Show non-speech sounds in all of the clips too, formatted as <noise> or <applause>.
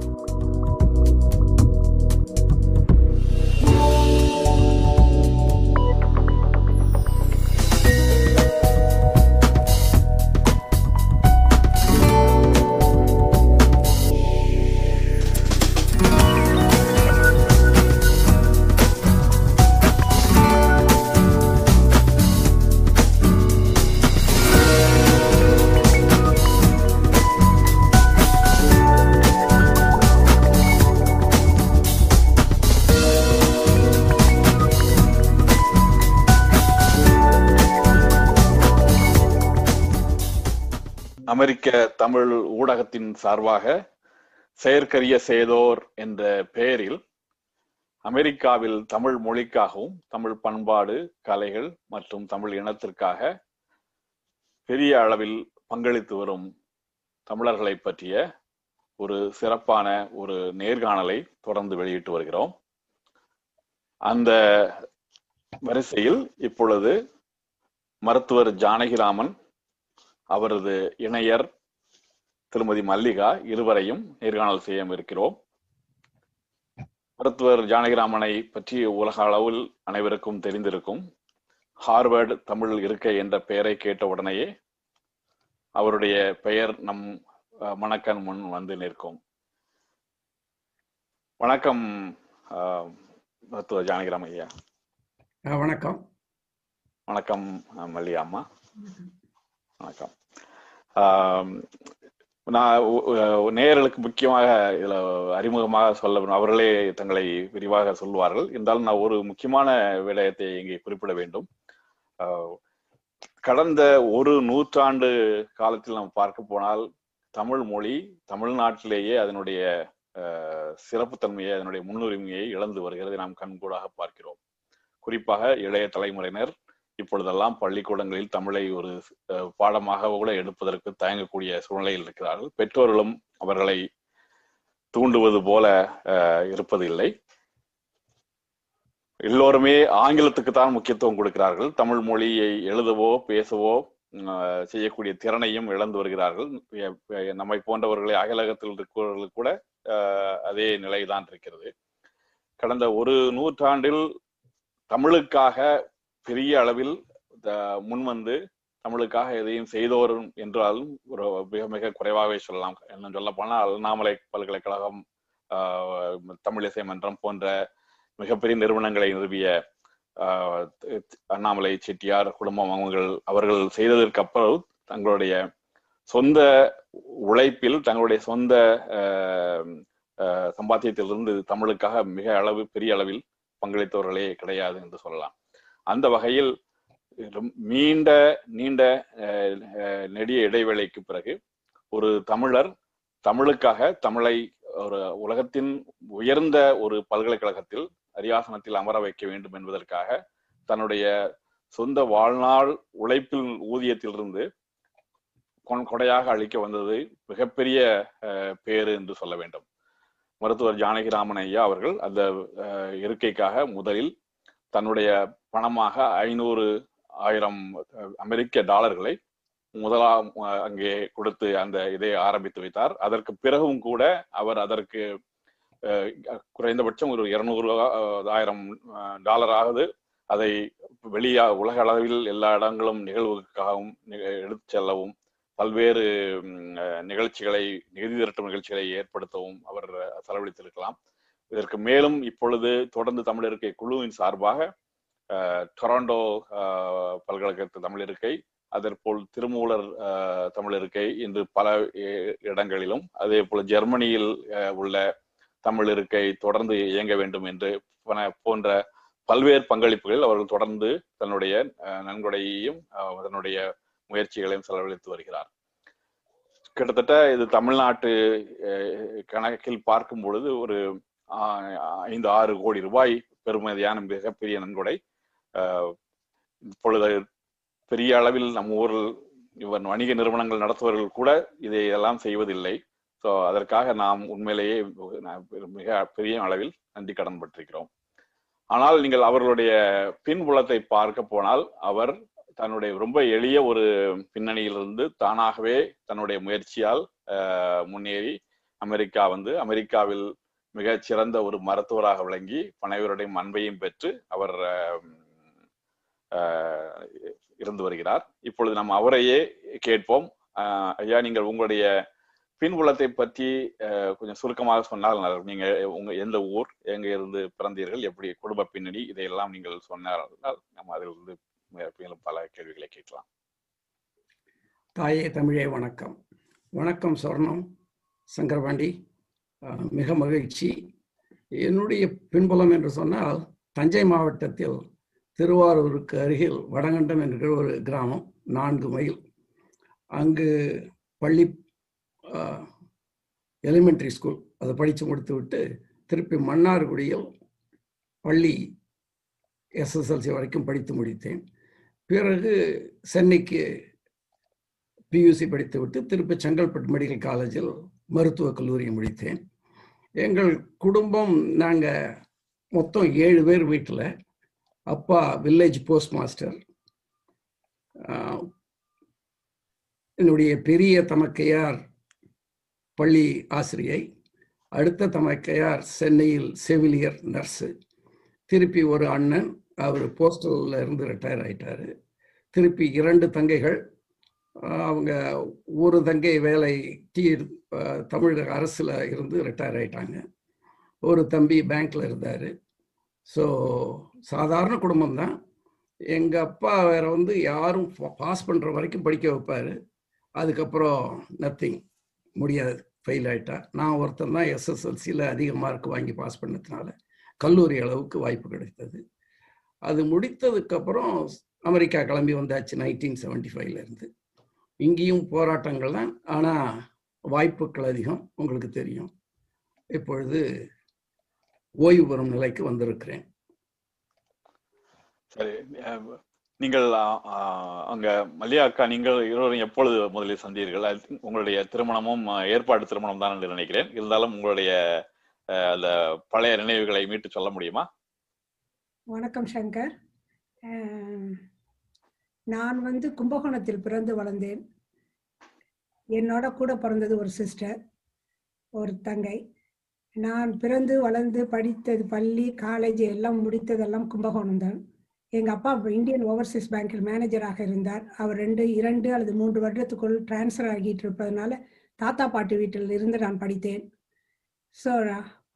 you அமெரிக்க தமிழ் ஊடகத்தின் சார்பாக செயற்கரிய செய்தோர் என்ற பெயரில் அமெரிக்காவில் தமிழ் மொழிக்காகவும் தமிழ் பண்பாடு கலைகள் மற்றும் தமிழ் இனத்திற்காக பெரிய அளவில் பங்களித்து வரும் தமிழர்களை பற்றிய ஒரு சிறப்பான ஒரு நேர்காணலை தொடர்ந்து வெளியிட்டு வருகிறோம். அந்த வரிசையில் இப்பொழுது மருத்துவர் ஜானகிராமன் அவரது இணையர் திருமதி மல்லிகா இருவரையும் நேர்காணல் செய்ய இருக்கிறோம். மருத்துவர் ஜானகிராமனை பற்றி உலக அளவில் அனைவருக்கும் தெரிந்திருக்கும். ஹார்வர்டு தமிழ் இருக்கை என்ற பெயரை கேட்ட உடனேயே அவருடைய பெயர் நம் மணக்கண் முன் வந்து நிற்கும். வணக்கம் மருத்துவர் ஜானகிராம் ஐயா. வணக்கம். வணக்கம் மல்லிகா அம்மா. வணக்கம். நான் நேயர்களுக்கு முக்கியமாக இதில் அறிமுகமாக சொல்ல அவர்களே தங்களை விரிவாக சொல்வார்கள். இருந்தாலும் நான் ஒரு முக்கியமான விடயத்தை இங்கே குறிப்பிட வேண்டும். கடந்த ஒரு நூற்றாண்டு காலத்தில் நாம் பார்க்க போனால் தமிழ் மொழி தமிழ்நாட்டிலேயே அதனுடைய சிறப்புத்தன்மையை அதனுடைய முன்னுரிமையை இழந்து வருகிறது. நாம் கண்கூடாக பார்க்கிறோம். குறிப்பாக இளைய தலைமுறையினர் இப்பொழுதெல்லாம் பள்ளிக்கூடங்களில் தமிழை ஒரு பாடமாக கூட எடுப்பதற்கு தயங்கக்கூடிய சூழ்நிலையில் இருக்கிறார்கள். பெற்றோர்களும் அவர்களை தூண்டுவது போல இருப்பதில்லை. எல்லோருமே ஆங்கிலத்துக்கு தான் முக்கியத்துவம் கொடுக்கிறார்கள். தமிழ் மொழியை எழுதவோ பேசவோ செய்யக்கூடிய திறனையும் இழந்து வருகிறார்கள். நம்மை போன்றவர்களை அகலகத்தில் இருக்கிறவர்கள் கூட அதே நிலைதான் இருக்கிறது. கடந்த ஒரு நூற்றாண்டில் தமிழுக்காக பெரிய அளவில் முன்வந்து தமிழுக்காக எதையும் செய்தோரும் என்றாலும் ஒரு மிக மிக குறைவாகவே சொல்லலாம். என்ன சொல்ல போனால் அண்ணாமலை பல்கலைக்கழகம் தமிழிசை மன்றம் போன்ற மிகப்பெரிய நிறுவனங்களை நிறுவிய அண்ணாமலை செட்டியார் குடும்பம் அவங்கள் அவர்கள் செய்ததற்கு அப்புறம் தங்களுடைய சொந்த உழைப்பில் தங்களுடைய சொந்த சம்பாத்தியத்திலிருந்து தமிழுக்காக மிக அளவு பெரிய அளவில் பங்களித்தவர்களே கிடையாது என்று சொல்லலாம். அந்த வகையில் நீண்ட நீண்ட நெடிய இடைவேளைக்கு பிறகு ஒரு தமிழர் தமிழுக்காக தமிழை ஒரு உலகத்தின் உயர்ந்த ஒரு பல்கலைக்கழகத்தில் அரியாசனத்தில் அமர வைக்க வேண்டும் என்பதற்காக தன்னுடைய சொந்த வாழ்நாள் உழைப்பில் ஊதியத்திலிருந்து கொடையாக அளிக்க வந்தது மிகப்பெரிய பேரு என்று சொல்ல வேண்டும். மருத்துவர் ஜானகிராமன் ஐயா அவர்கள் அந்த இருக்கைக்காக முதலில் தன்னுடைய பணமாக ஐநூறு ஆயிரம் அமெரிக்க டாலர்களை முதலாம் அங்கே கொடுத்து அந்த இதை ஆரம்பித்து வைத்தார். அதற்கு பிறகும் கூட அவர் அதற்கு குறைந்தபட்சம் ஒரு இருநூறு ஆயிரம் டாலர் ஆகுது அதை வெளியா உலக அளவில் எல்லா இடங்களும் நிகழ்வுக்காகவும் எடுத்து செல்லவும் பல்வேறு நிகழ்ச்சிகளை நிதி திரட்டும் நிகழ்ச்சிகளை ஏற்படுத்தவும் அவர் செலவழித்திருக்கலாம். இதற்கு மேலும் இப்பொழுது தொடர்ந்து தமிழ் இருக்கை குழுவின் சார்பாக டொராண்டோ பல்கலைக்கழகத்தில் தமிழ் இருக்கை அதற்போல் திருமூலர் தமிழ் இருக்கை இன்று பல இடங்களிலும் அதே போல ஜெர்மனியில் உள்ள தமிழ் இருக்கை தொடர்ந்து இயங்க வேண்டும் என்று போன்ற பல்வேறு பங்களிப்புகளில் அவர்கள் தொடர்ந்து தன்னுடைய நன்கொடையையும் தன்னுடைய முயற்சிகளையும் செலவழித்து வருகிறார். கிட்டத்தட்ட இது தமிழ்நாட்டு கணக்கில் பார்க்கும் பொழுது ஒரு ஐந்து ஆறு கோடி ரூபாய் பெருமதியான மிகப்பெரிய நன்கொடை. இப்பொழுது பெரிய அளவில் நம்ம ஊரில் இவன் வணிக நிறுவனங்கள் நடத்துவர்கள் கூட இதை எல்லாம் செய்வதில்லை. ஸோ அதற்காக நாம் உண்மையிலேயே மிக பெரிய அளவில் நன்றி கடன் பட்டிருக்கிறோம். ஆனால் நீங்கள் அவர்களுடைய பின்புலத்தை பார்க்க போனால் அவர் தன்னுடைய ரொம்ப எளிய ஒரு பின்னணியிலிருந்து தானாகவே தன்னுடைய முயற்சியால் முன்னேறி அமெரிக்கா வந்து அமெரிக்காவில் மிகச் சிறந்த ஒரு மருத்துவராக விளங்கி பனைவருடைய அன்பையும் பெற்று அவர் இருந்து வருகிறார். இப்பொழுது நாம் அவரையே கேட்போம். ஐயா நீங்கள் உங்களுடைய பின்புலத்தை பற்றி கொஞ்சம் சுருக்கமாக சொன்னால் நீங்க உங்க எந்த ஊர் எங்க இருந்து பிறந்தீர்கள் எப்படி குடும்ப பின்னணி இதையெல்லாம் நீங்கள் சொன்னால் நம்ம அதிலிருந்து மேலும் பல கேள்விகளை கேட்கலாம். தாயே தமிழே வணக்கம். வணக்கம் சொர்ணம் சங்கரபாண்டி. மிக மகிழ்ச்சி. என்னுடைய பின்புலம் என்று சொன்னால் தஞ்சை மாவட்டத்தில் திருவாரூருக்கு அருகில் வடகண்டம் என்கிற ஒரு கிராமம் நான்கு மைல். அங்கு பள்ளி எலிமெண்ட்ரி ஸ்கூல் அதை படித்து முடித்து விட்டு திருப்பி மன்னார்குடியில் பள்ளி எஸ்எஸ்எல்சி வரைக்கும் படித்து முடித்தேன். பிறகு சென்னைக்கு பியூசி படித்து விட்டு திருப்பி செங்கல்பட்டு மெடிக்கல் காலேஜில் மருத்துவக் கல்லூரியை முடித்தேன். எங்கள் குடும்பம் நாங்கள் மொத்தம் ஏழு பேர் வீட்டில். அப்பா வில்லேஜ் போஸ்ட் மாஸ்டர் என்னுடைய பெரிய தமக்கையார் பள்ளி ஆசிரியை. அடுத்த தமக்கையார் சென்னையில் செவிலியர் நர்ஸு. திருப்பி ஒரு அண்ணன் அவர் போஸ்டலில் இருந்து ரிட்டையர் ஆயிட்டாரு. திருப்பி இரண்டு தங்கைகள் அவங்க ஒரு தங்கை வேலை டி தமிழக அரசில் இருந்து ரிட்டையர் ஆயிட்டாங்க. ஒரு தம்பி பேங்க்ல இருந்தார். ஸோ சாதாரண குடும்பம் தான். எங்கள் அப்பா வேற வந்து யாரும் பாஸ் பண்ணுற வரைக்கும் படிக்க வைப்பார். அதுக்கப்புறம் நத்திங் முடியாது. ஃபெயில் ஆகிட்டா நான் ஒருத்தன் தான் எஸ்எஸ்எல்சியில் அதிக மார்க் வாங்கி பாஸ் பண்ணதுனால கல்லூரி அளவுக்கு வாய்ப்பு கிடைத்தது. அது முடித்ததுக்கப்புறம் அமெரிக்கா கிளம்பி வந்தாச்சு நைன்டீன் செவன்டி ஃபைவ்லேருந்து இங்கேயும் போராட்டங்கள் தான். ஆனால் வாய்ப்புகள் அதிகம் உங்களுக்கு தெரியும். இப்பொழுது ஓய்வு பெறும் நிலைக்கு வந்திருக்கிறேன். சரி நீங்கள் அங்க மல்லியா அக்கா நீங்கள் இருவரும் எப்பொழுது முதலில் சந்தீர்கள் உங்களுடைய திருமணமும் ஏற்பாடு திருமணம் தான் என்று நினைக்கிறேன். இருந்தாலும் உங்களுடைய அந்த பழைய நினைவுகளை மீட்டு சொல்ல முடியுமா? வணக்கம் சங்கர். நான் வந்து கும்பகோணத்தில் பிறந்து வளர்ந்தேன். என்னோட கூட பிறந்தது ஒரு சிஸ்டர் ஒரு தங்கை. நான் பிறந்து வளர்ந்து படித்தது பள்ளி காலேஜ் எல்லாம் முடித்ததெல்லாம் கும்பகோணம் தான். எங்கள் அப்பா இந்தியன் ஓவர்சீஸ் பேங்கில் மேனேஜராக இருந்தார். அவர் ரெண்டு இரண்டு அல்லது மூன்று வருடத்துக்குள் டிரான்ஸ்ஃபர் ஆகிட்டு இருப்பதனால தாத்தா பாட்டி வீட்டில் இருந்து நான் படித்தேன். ஸோ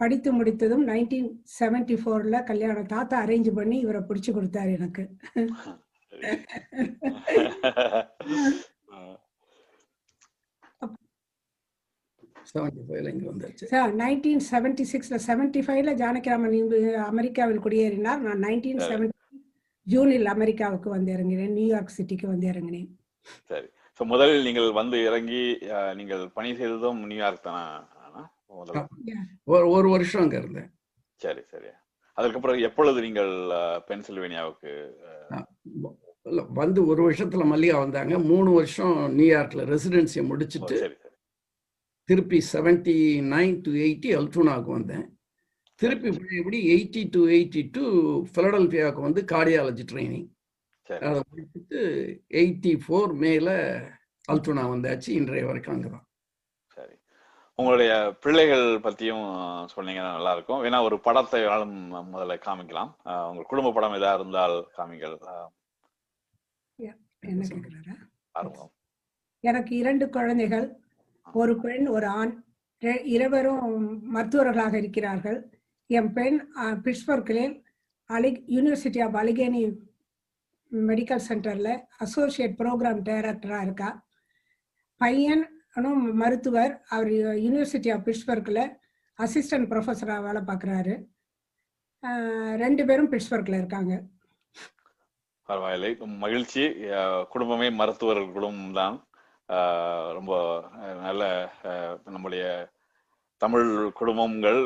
படித்து முடித்ததும் நைன்டீன் செவன்டி ஃபோரில் கல்யாணம் தாத்தா அரேஞ்ச் பண்ணி இவரை பிடிச்சி கொடுத்தார் எனக்கு. நைன்டீன் செவன்டி சிக்ஸ்ல செவன்டி ஃபைவ்ல ஜானகிராமன் அமெரிக்காவில் குடியேறினார். நான் நைன்டீன் செவன்டி ஜூனில் அமெரிக்காவுக்கு வந்து இறங்கினேன் நியூயார்க் சிட்டிக்கு வந்து இறங்கினேன் சரி. ஸோ முதலில் நீங்கள் வந்து இறங்கி நீங்கள் பணி செய்ததும் நியூயார்க் தானா? ஒரு ஒரு வருஷம் அங்க இருந்தேன். சரி சரி. அதுக்கப்புறம் எப்பொழுது நீங்கள் பென்சில்வேனியாவுக்கு வந்து ஒரு வருஷத்துல மல்லிகா வந்தாங்க. மூணு வருஷம் நியூயார்க்ல ரெசிடென்சியை முடிச்சுட்டு திருப்பி செவன்டி நைன் டு எயிட்டி அல்டூனாவுக்கு வந்தேன். திருப்பி இப்படி எயிட்டி டு எயிட்டி டூ பிலடல்பியாவுக்கு வந்து கார்டியாலஜி ட்ரைனிங் அதை முடிச்சுட்டு எயிட்டி ஃபோர் மேல அல்டூனா வந்தாச்சு. இன்றைய வரைக்கும் அங்கதான். சரி. உங்களுடைய பிள்ளைகள் பத்தியும் சொன்னீங்கன்னா நல்லா இருக்கும் ஏன்னா ஒரு படத்தை முதல்ல காமிக்கலாம். உங்க குடும்ப படம் ஏதா இருந்தால் காமிங்கள். என்ன கேக்குறாரா? எனக்கு இரண்டு குழந்தைகள் ஒரு பெண் ஒரு ஆண். இருவரும் மருத்துவர்களாக இருக்கிறார்கள். என் பெண் பிட்ஸ்பர்க்கில் அலி யூனிவர்சிட்டி ஆஃப் அலிகேனி மெடிக்கல் சென்டரில் அசோசியேட் ப்ரோக்ராம் டைரக்டராக இருக்கா. பையன் மருத்துவர் அவர் யூனிவர்சிட்டி ஆஃப் பிட்ஸ்பர்க்கில் அசிஸ்டன்ட் ப்ரொஃபஸராக வேலை பார்க்குறாரு. ரெண்டு பேரும் பிட்ஸ்பர்க்கில் இருக்காங்க. பரவாயில்லை. மகிழ்ச்சி. குடும்பமே மருத்துவர்கள் தான். ரொம்ப நல்ல நம்முடைய தமிழ் குடும்பங்கள்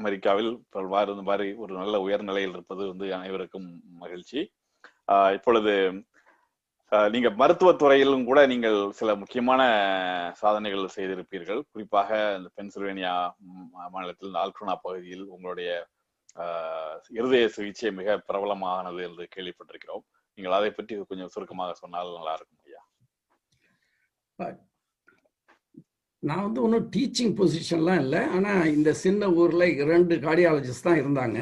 அமெரிக்காவில் பல்வாறு இந்த மாதிரி ஒரு நல்ல உயர்நிலையில் இருப்பது வந்து அனைவருக்கும் மகிழ்ச்சி. இப்பொழுது நீங்க மருத்துவத்துறையிலும் கூட நீங்கள் சில முக்கியமான சாதனைகள் செய்திருப்பீர்கள். குறிப்பாக இந்த பென்சில்வேனியா மாநிலத்தில் ஆல்ட்ரோனா பகுதியில் உங்களுடைய இருதய சிகிச்சை மிக பிரபலமானது என்று கேள்விப்பட்டிருக்கிறோம். நீங்கள் அதை பற்றி கொஞ்சம் சுருக்கமாக சொன்னால் நல்லா இருக்கும் ஐயா நான் வந்து ஒன்றும் டீச்சிங் பொசிஷன்லாம் இல்லை. ஆனால் இந்த சின்ன ஊரில் இரண்டு கார்டியாலஜிஸ்ட் தான் இருந்தாங்க.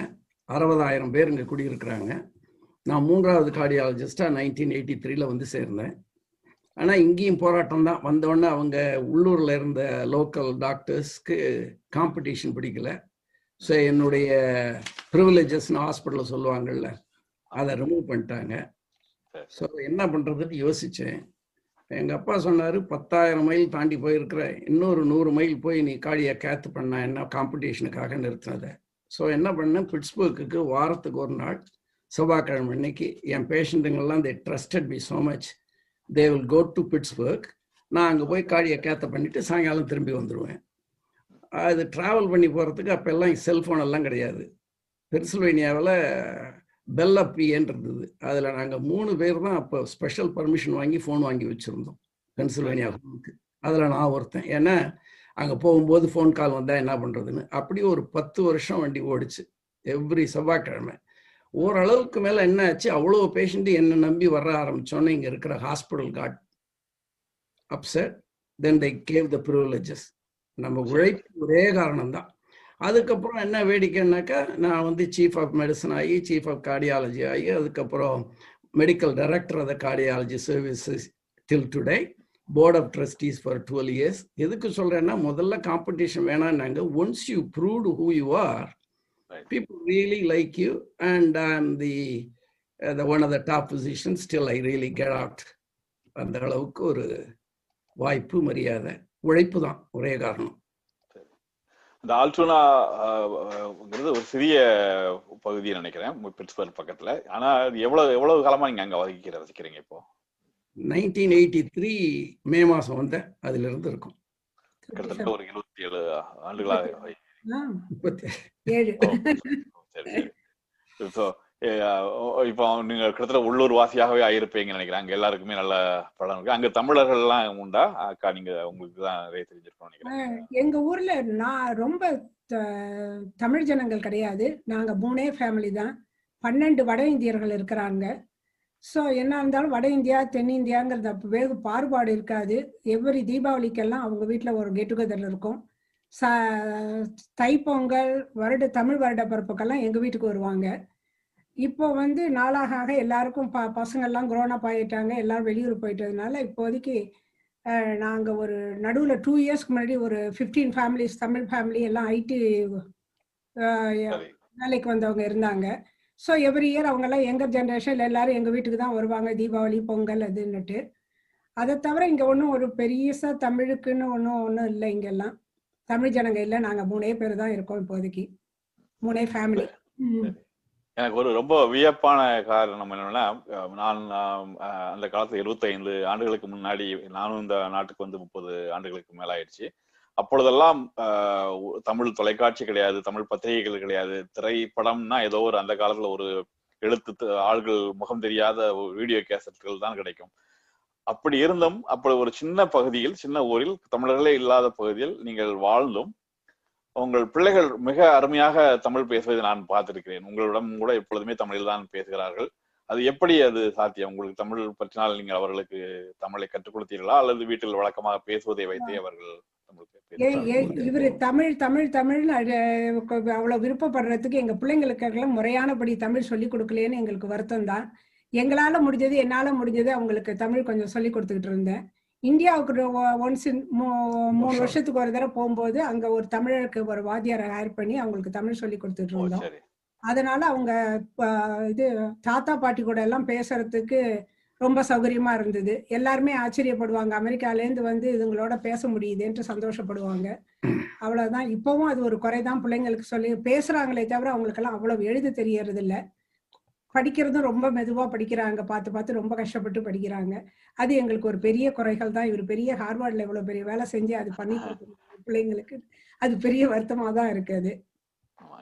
அறுபதாயிரம் பேர் இங்கே குடியிருக்கிறாங்க. நான் மூன்றாவது கார்டியாலஜிஸ்டாக நைன்டீன் எயிட்டி த்ரீல வந்து சேர்ந்தேன். ஆனால் இங்கேயும் போராட்டம் தான். வந்தோடனே அவங்க உள்ளூரில் இருந்த லோக்கல் டாக்டர்ஸ்க்கு காம்படிஷன் பிடிக்கல. ஸோ என்னுடைய ப்ரிவிலேஜஸ்னு ஹாஸ்பிட்டலில் சொல்லுவாங்கள்ல அதை ரிமூவ் பண்ணிட்டாங்க. ஸோ என்ன பண்ணுறதுன்னு யோசித்தேன் எங்கள் அப்பா சொன்னார் பத்தாயிரம் மைல் தாண்டி போயிருக்கிற இன்னொரு நூறு மைல் போய் நீ காடியை கேத்து பண்ண என்ன காம்படிஷனுக்காக நிறுத்தினதை? ஸோ என்ன பண்ணேன் பிட்ஸ்பர்க்கு வாரத்துக்கு ஒரு நாள் செவ்வாய்க்கிழமை அன்னைக்கு என் பேஷண்ட்டுங்கள்லாம் they trusted be so much they will go to Pittsburgh நான் அங்கே போய் காடியை கேத்த பண்ணிவிட்டு சாயங்காலம் திரும்பி வந்துடுவேன் அது ட்ராவல் பண்ணி போகிறதுக்கு அப்போல்லாம் செல்ஃபோன் எல்லாம் கிடையாது. பென்சில்வேனியாவில் பெல்ல பிஏன்னு இருந்தது அதில் நாங்கள் மூணு பேர் தான் அப்போ ஸ்பெஷல் பர்மிஷன் வாங்கி ஃபோன் வாங்கி வச்சுருந்தோம். பென்சில்வேனியா அதில் நான் ஒருத்தன். ஏன்னா அங்கே போகும்போது ஃபோன் கால் வந்தால் என்ன பண்ணுறதுன்னு அப்படி ஒரு பத்து வருஷம் வண்டி ஓடிச்சு. எவ்ரி செவ்வாய்க்கிழமை. ஓரளவுக்கு மேலே என்ன ஆச்சு? அவ்வளோ பேஷண்ட்டு என்னை நம்பி வர ஆரம்பித்தோன்னே இங்கே இருக்கிற hospital got upset then they gave the privileges நம்ம உழைப்பு ஒரே காரணம் தான் அதுக்கப்புறம் என்ன வேடிக்கைன்னாக்கா நான் வந்து சீஃப் ஆஃப் மெடிசன் ஆகி சீஃப் ஆஃப் கார்டியாலஜி ஆகி அதுக்கப்புறம் medical director of the cardiology services till today board of trustees for twelve years எதுக்கு சொல்கிறேன்னா முதல்ல competition வேணான்னாங்க once you proved who you are really like you and i'm the uh, the one of the top positions still i really get out அந்த அளவுக்கு ஒரு வாய்ப்பு மரியாதை உழைப்பு தான் ஒரே காரணம். இந்த ஆல்டோனா ங்கிறது ஒரு சிறிய பகுதியை நினைக்கிறேன் பிட்ஸ்பர்க் பக்கத்துல. ஆனா அது எவ்வளவு எவ்வளவு காலமா நீங்க அங்க வகிக்கிற ரசிக்கிறீங்க இப்போ? நைன்டீன் எயிட்டி த்ரீ மே மாதம் வந்தேன் அதிலிருந்து இருக்கும். கிட்டத்தட்ட ஒரு இருபத்தி ஏழு ஆண்டுகளாக முப்பத்தி ஏழு. ஓ, சரி சரி. இப்போ நீங்க கிட்டத்தட்ட உள்ளூர் வாசியாகவே ஆயிருப்பீங்கன்னு நினைக்கிறேன். அங்க எல்லாருக்குமே நல்ல படம் இருக்கு. அங்க தமிழர்கள் எல்லாம் உண்டா? அக்கா நீங்க உங்களுக்கு தான் நிறைய தெரிஞ்சிருக்கோம் நினைக்கிறேன். எங்க ஊர்ல நான் ரொம்ப தமிழ் ஜனங்கள் கிடையாது. நாங்க மூணே ஃபேமிலி தான். பன்னெண்டு வட இந்தியர்கள் இருக்கிறாங்க. ஸோ என்ன இருந்தாலும் வட இந்தியா தென்னிந்தியாங்கிறது அப்போ வெகு பாறுபாடு இருக்காது. எவ்வரி தீபாவளிக்கெல்லாம் அவங்க வீட்டில் ஒரு கெட் டுகெதர் இருக்கும். ச தைப்பொங்கல் வருட தமிழ் வருட பிறப்புக்கெல்லாம் எங்கள் வீட்டுக்கு வருவாங்க. இப்போ வந்து நாளாக ஆக எல்லாருக்கும் ப பசங்கள்லாம் up ஆயிட்டாங்க எல்லாரும் வெளியூர் போயிட்டதுனால இப்போதைக்கு அஹ், நாங்க ஒரு நடுவுல டூ இயர்ஸ்க்கு முன்னாடி ஒரு ஃபிஃப்டீன் ஃபேமிலிஸ் தமிழ் ஃபேமிலி எல்லாம் ஐடி வேலைக்கு வந்தவங்க இருந்தாங்க. ஸோ எவ்ரி இயர் அவங்கெல்லாம் எங்கள் ஜென்ரேஷன் எல்லாரும் எங்கள் வீட்டுக்கு தான் வருவாங்க தீபாவளி பொங்கல் அதுன்னுட்டு. அதை தவிர இங்கே ஒன்றும் ஒரு பெரியசா தமிழுக்குன்னு ஒன்றும் ஒன்றும் இல்லை இங்கெல்லாம். தமிழ் ஜனங்க இல்லை நாங்கள் மூணே பேர் தான் இருக்கோம் இப்போதைக்கு. மூணே ஃபேமிலி எனக்கு ஒரு ரொம்ப வியப்பான காரணம் என்னன்னா நான் அந்த காலத்துல 75 ஆண்டுகளுக்கு முன்னாடி நானும் இந்த நாட்டுக்கு வந்து முப்பது ஆண்டுகளுக்கு மேல ஆயிடுச்சு அப்பொழுதெல்லாம் தமிழ் தொலைக்காட்சி கிடையாது தமிழ் பத்திரிகைகள் கிடையாது. திரைப்படம்னா ஏதோ ஒரு அந்த காலத்துல ஒரு எழுத்து ஆள்கள் முகம் தெரியாத வீடியோ கேசட்கள் தான் கிடைக்கும். அப்படி இருந்தும் அப்படி ஒரு சின்ன பகுதியில் சின்ன ஊரில் தமிழர்களே இல்லாத பகுதியில் நீங்கள் வாழ்ந்தும் உங்கள் பிள்ளைகள் மிக அருமையாக தமிழ் பேசுவதை நான் பார்த்திருக்கிறேன். உங்களிடம் கூட எப்பொழுதுமே தமிழில் தான் பேசுகிறார்கள். அது எப்படி அது சாத்தியம்? உங்களுக்கு தமிழ் பற்றினால் நீங்கள் அவர்களுக்கு தமிழை கற்றுக் கொடுத்தீர்களா? அல்லது வீட்டில் வழக்கமாக பேசுவதை வைத்தே அவர்கள் இவரு தமிழ் தமிழ் தமிழ்னு அவ்வளவு விருப்பப்படுறதுக்கு எங்க பிள்ளைங்களுக்கெல்லாம் முறையானபடி தமிழ் சொல்லி கொடுக்கலையேன்னு எங்களுக்கு வருத்தம் தான். எங்களால முடிஞ்சது என்னால முடிஞ்சது அவங்களுக்கு தமிழ் கொஞ்சம் சொல்லி கொடுத்துக்கிட்டு இருந்தேன். இந்தியாவுக்கு ஒன்ஸ் மூணு. வருஷத்துக்கு ஒரு தடவை போகும்போது அங்க ஒரு தமிழருக்கு ஒரு வாத்தியாரை ஹையர் பண்ணி அவங்களுக்கு தமிழ் சொல்லி கொடுத்துட்டு இருந்தோம். அதனால அவங்க இது தாத்தா பாட்டி கூட எல்லாம் பேசுறதுக்கு ரொம்ப சௌகரியமா இருந்தது. எல்லாருமே ஆச்சரியப்படுவாங்க. அமெரிக்காலேருந்து வந்து இதுங்களோட பேச முடியுதுன்ட்டு சந்தோஷப்படுவாங்க. அவ்வளவுதான். இப்பவும் அது ஒரு குறைதான். பிள்ளைங்களுக்கு சொல்லி பேசுறாங்களே தவிர அவங்களுக்கெல்லாம் அவ்வளவு எழுத தெரியறது இல்ல படிக்கிறதும் ரொம்ப மெதுவா படிக்கிறாங்க. பார்த்து பார்த்து ரொம்ப கஷ்டப்பட்டு படிக்கிறாங்க. அது எங்களுக்கு ஒரு பெரிய குறைகள் தான். இவர் பெரிய ஹார்வர்ட்ல இவ்வளவு பெரிய வேலை செஞ்சு அது பண்ணி கொடுக்குறாங்க பிள்ளைங்களுக்கு அது பெரிய வருத்தமா தான் இருக்கு அது.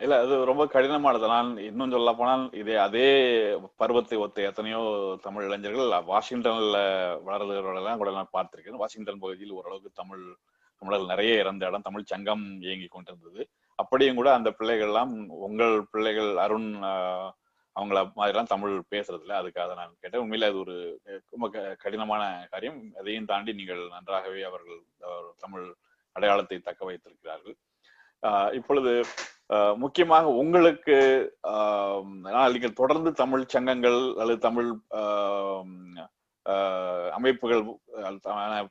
இல்ல அது ரொம்ப கடினமானது. நான் இன்னும் சொல்ல போனால் இதே அதே பருவத்தை ஒத்த எத்தனையோ தமிழ் இளைஞர்கள் வாஷிங்டன்ல வளர்றவர்களெல்லாம் கூட நான் பார்த்திருக்கேன். வாஷிங்டன் பகுதியில் ஓரளவுக்கு தமிழ் தமிழர்கள் நிறைய இறந்த இடம். தமிழ் சங்கம் இயங்கி கொண்டிருந்தது. அப்படியும் கூட அந்த பிள்ளைகள் எல்லாம் உங்கள் பிள்ளைகள் அருண் ஆஹ், அவங்கள மாதிரிலாம் தமிழ் பேசுறது இல்ல அதுக்காக நான் கேட்டேன். உண்மையில அது ஒரு ரொம்ப க- கடினமான காரியம். அதையும் தாண்டி நீங்கள் நன்றாகவே அவர்கள் தமிழ் அடையாளத்தை தக்க வைத்திருக்கிறார்கள். ஆஹ் இப்பொழுது ஆஹ் முக்கியமாக உங்களுக்கு ஆஹ் ஆனால் நீங்கள் தொடர்ந்து தமிழ் சங்கங்கள் அல்லது தமிழ் ஆஹ் ஆஹ் அமைப்புகள்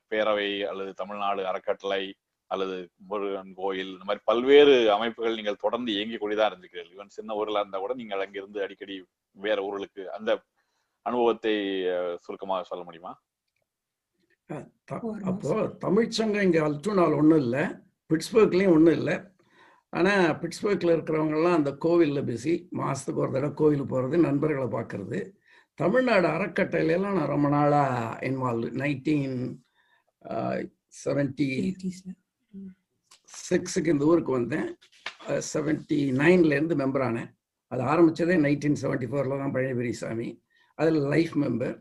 பேரவை அல்லது தமிழ்நாடு அறக்கட்டளை அல்லது முருகன் கோயில் இந்த மாதிரி பல்வேறு அமைப்புகள் நீங்கள் தொடர்ந்து இயங்கி கொண்டுதான் இருந்திருக்கிறீர்கள். ஈவன் சின்ன ஊர்ல இருந்தா கூட நீங்கள் அங்கிருந்து அடிக்கடி வேற ஊர்களுக்கு அந்த அனுபவத்தை சுருக்கமாக சொல்ல முடியுமா? அப்போ தமிழ்ச்சங்கம் இங்கே அல்டூனால் ஒன்றும் இல்லை. பிட்ஸ்பர்க்லேயும் ஒன்றும் இல்லை. ஆனால் பிட்ஸ்பர்க்கில் இருக்கிறவங்கெல்லாம் அந்த கோவிலில் பிஸி மாதத்துக்கு ஒரு தடவை கோவிலுக்கு போகிறது நண்பர்களை பார்க்கறது தமிழ்நாடு அறக்கட்டளையிலாம் நான் ரொம்ப நாளாக இன்வால்வ் நைன்டீன் செவன்ட்டி 80s ல. சிக்ஸுக்கு இந்த ஊருக்கு வந்தேன். செவன்ட்டி நைன்லேருந்து மெம்பர் ஆனேன். அது ஆரம்பித்ததே நைன்டீன் செவன்ட்டி ஃபோரில் தான் பழனி பெரியசாமி அதில் life member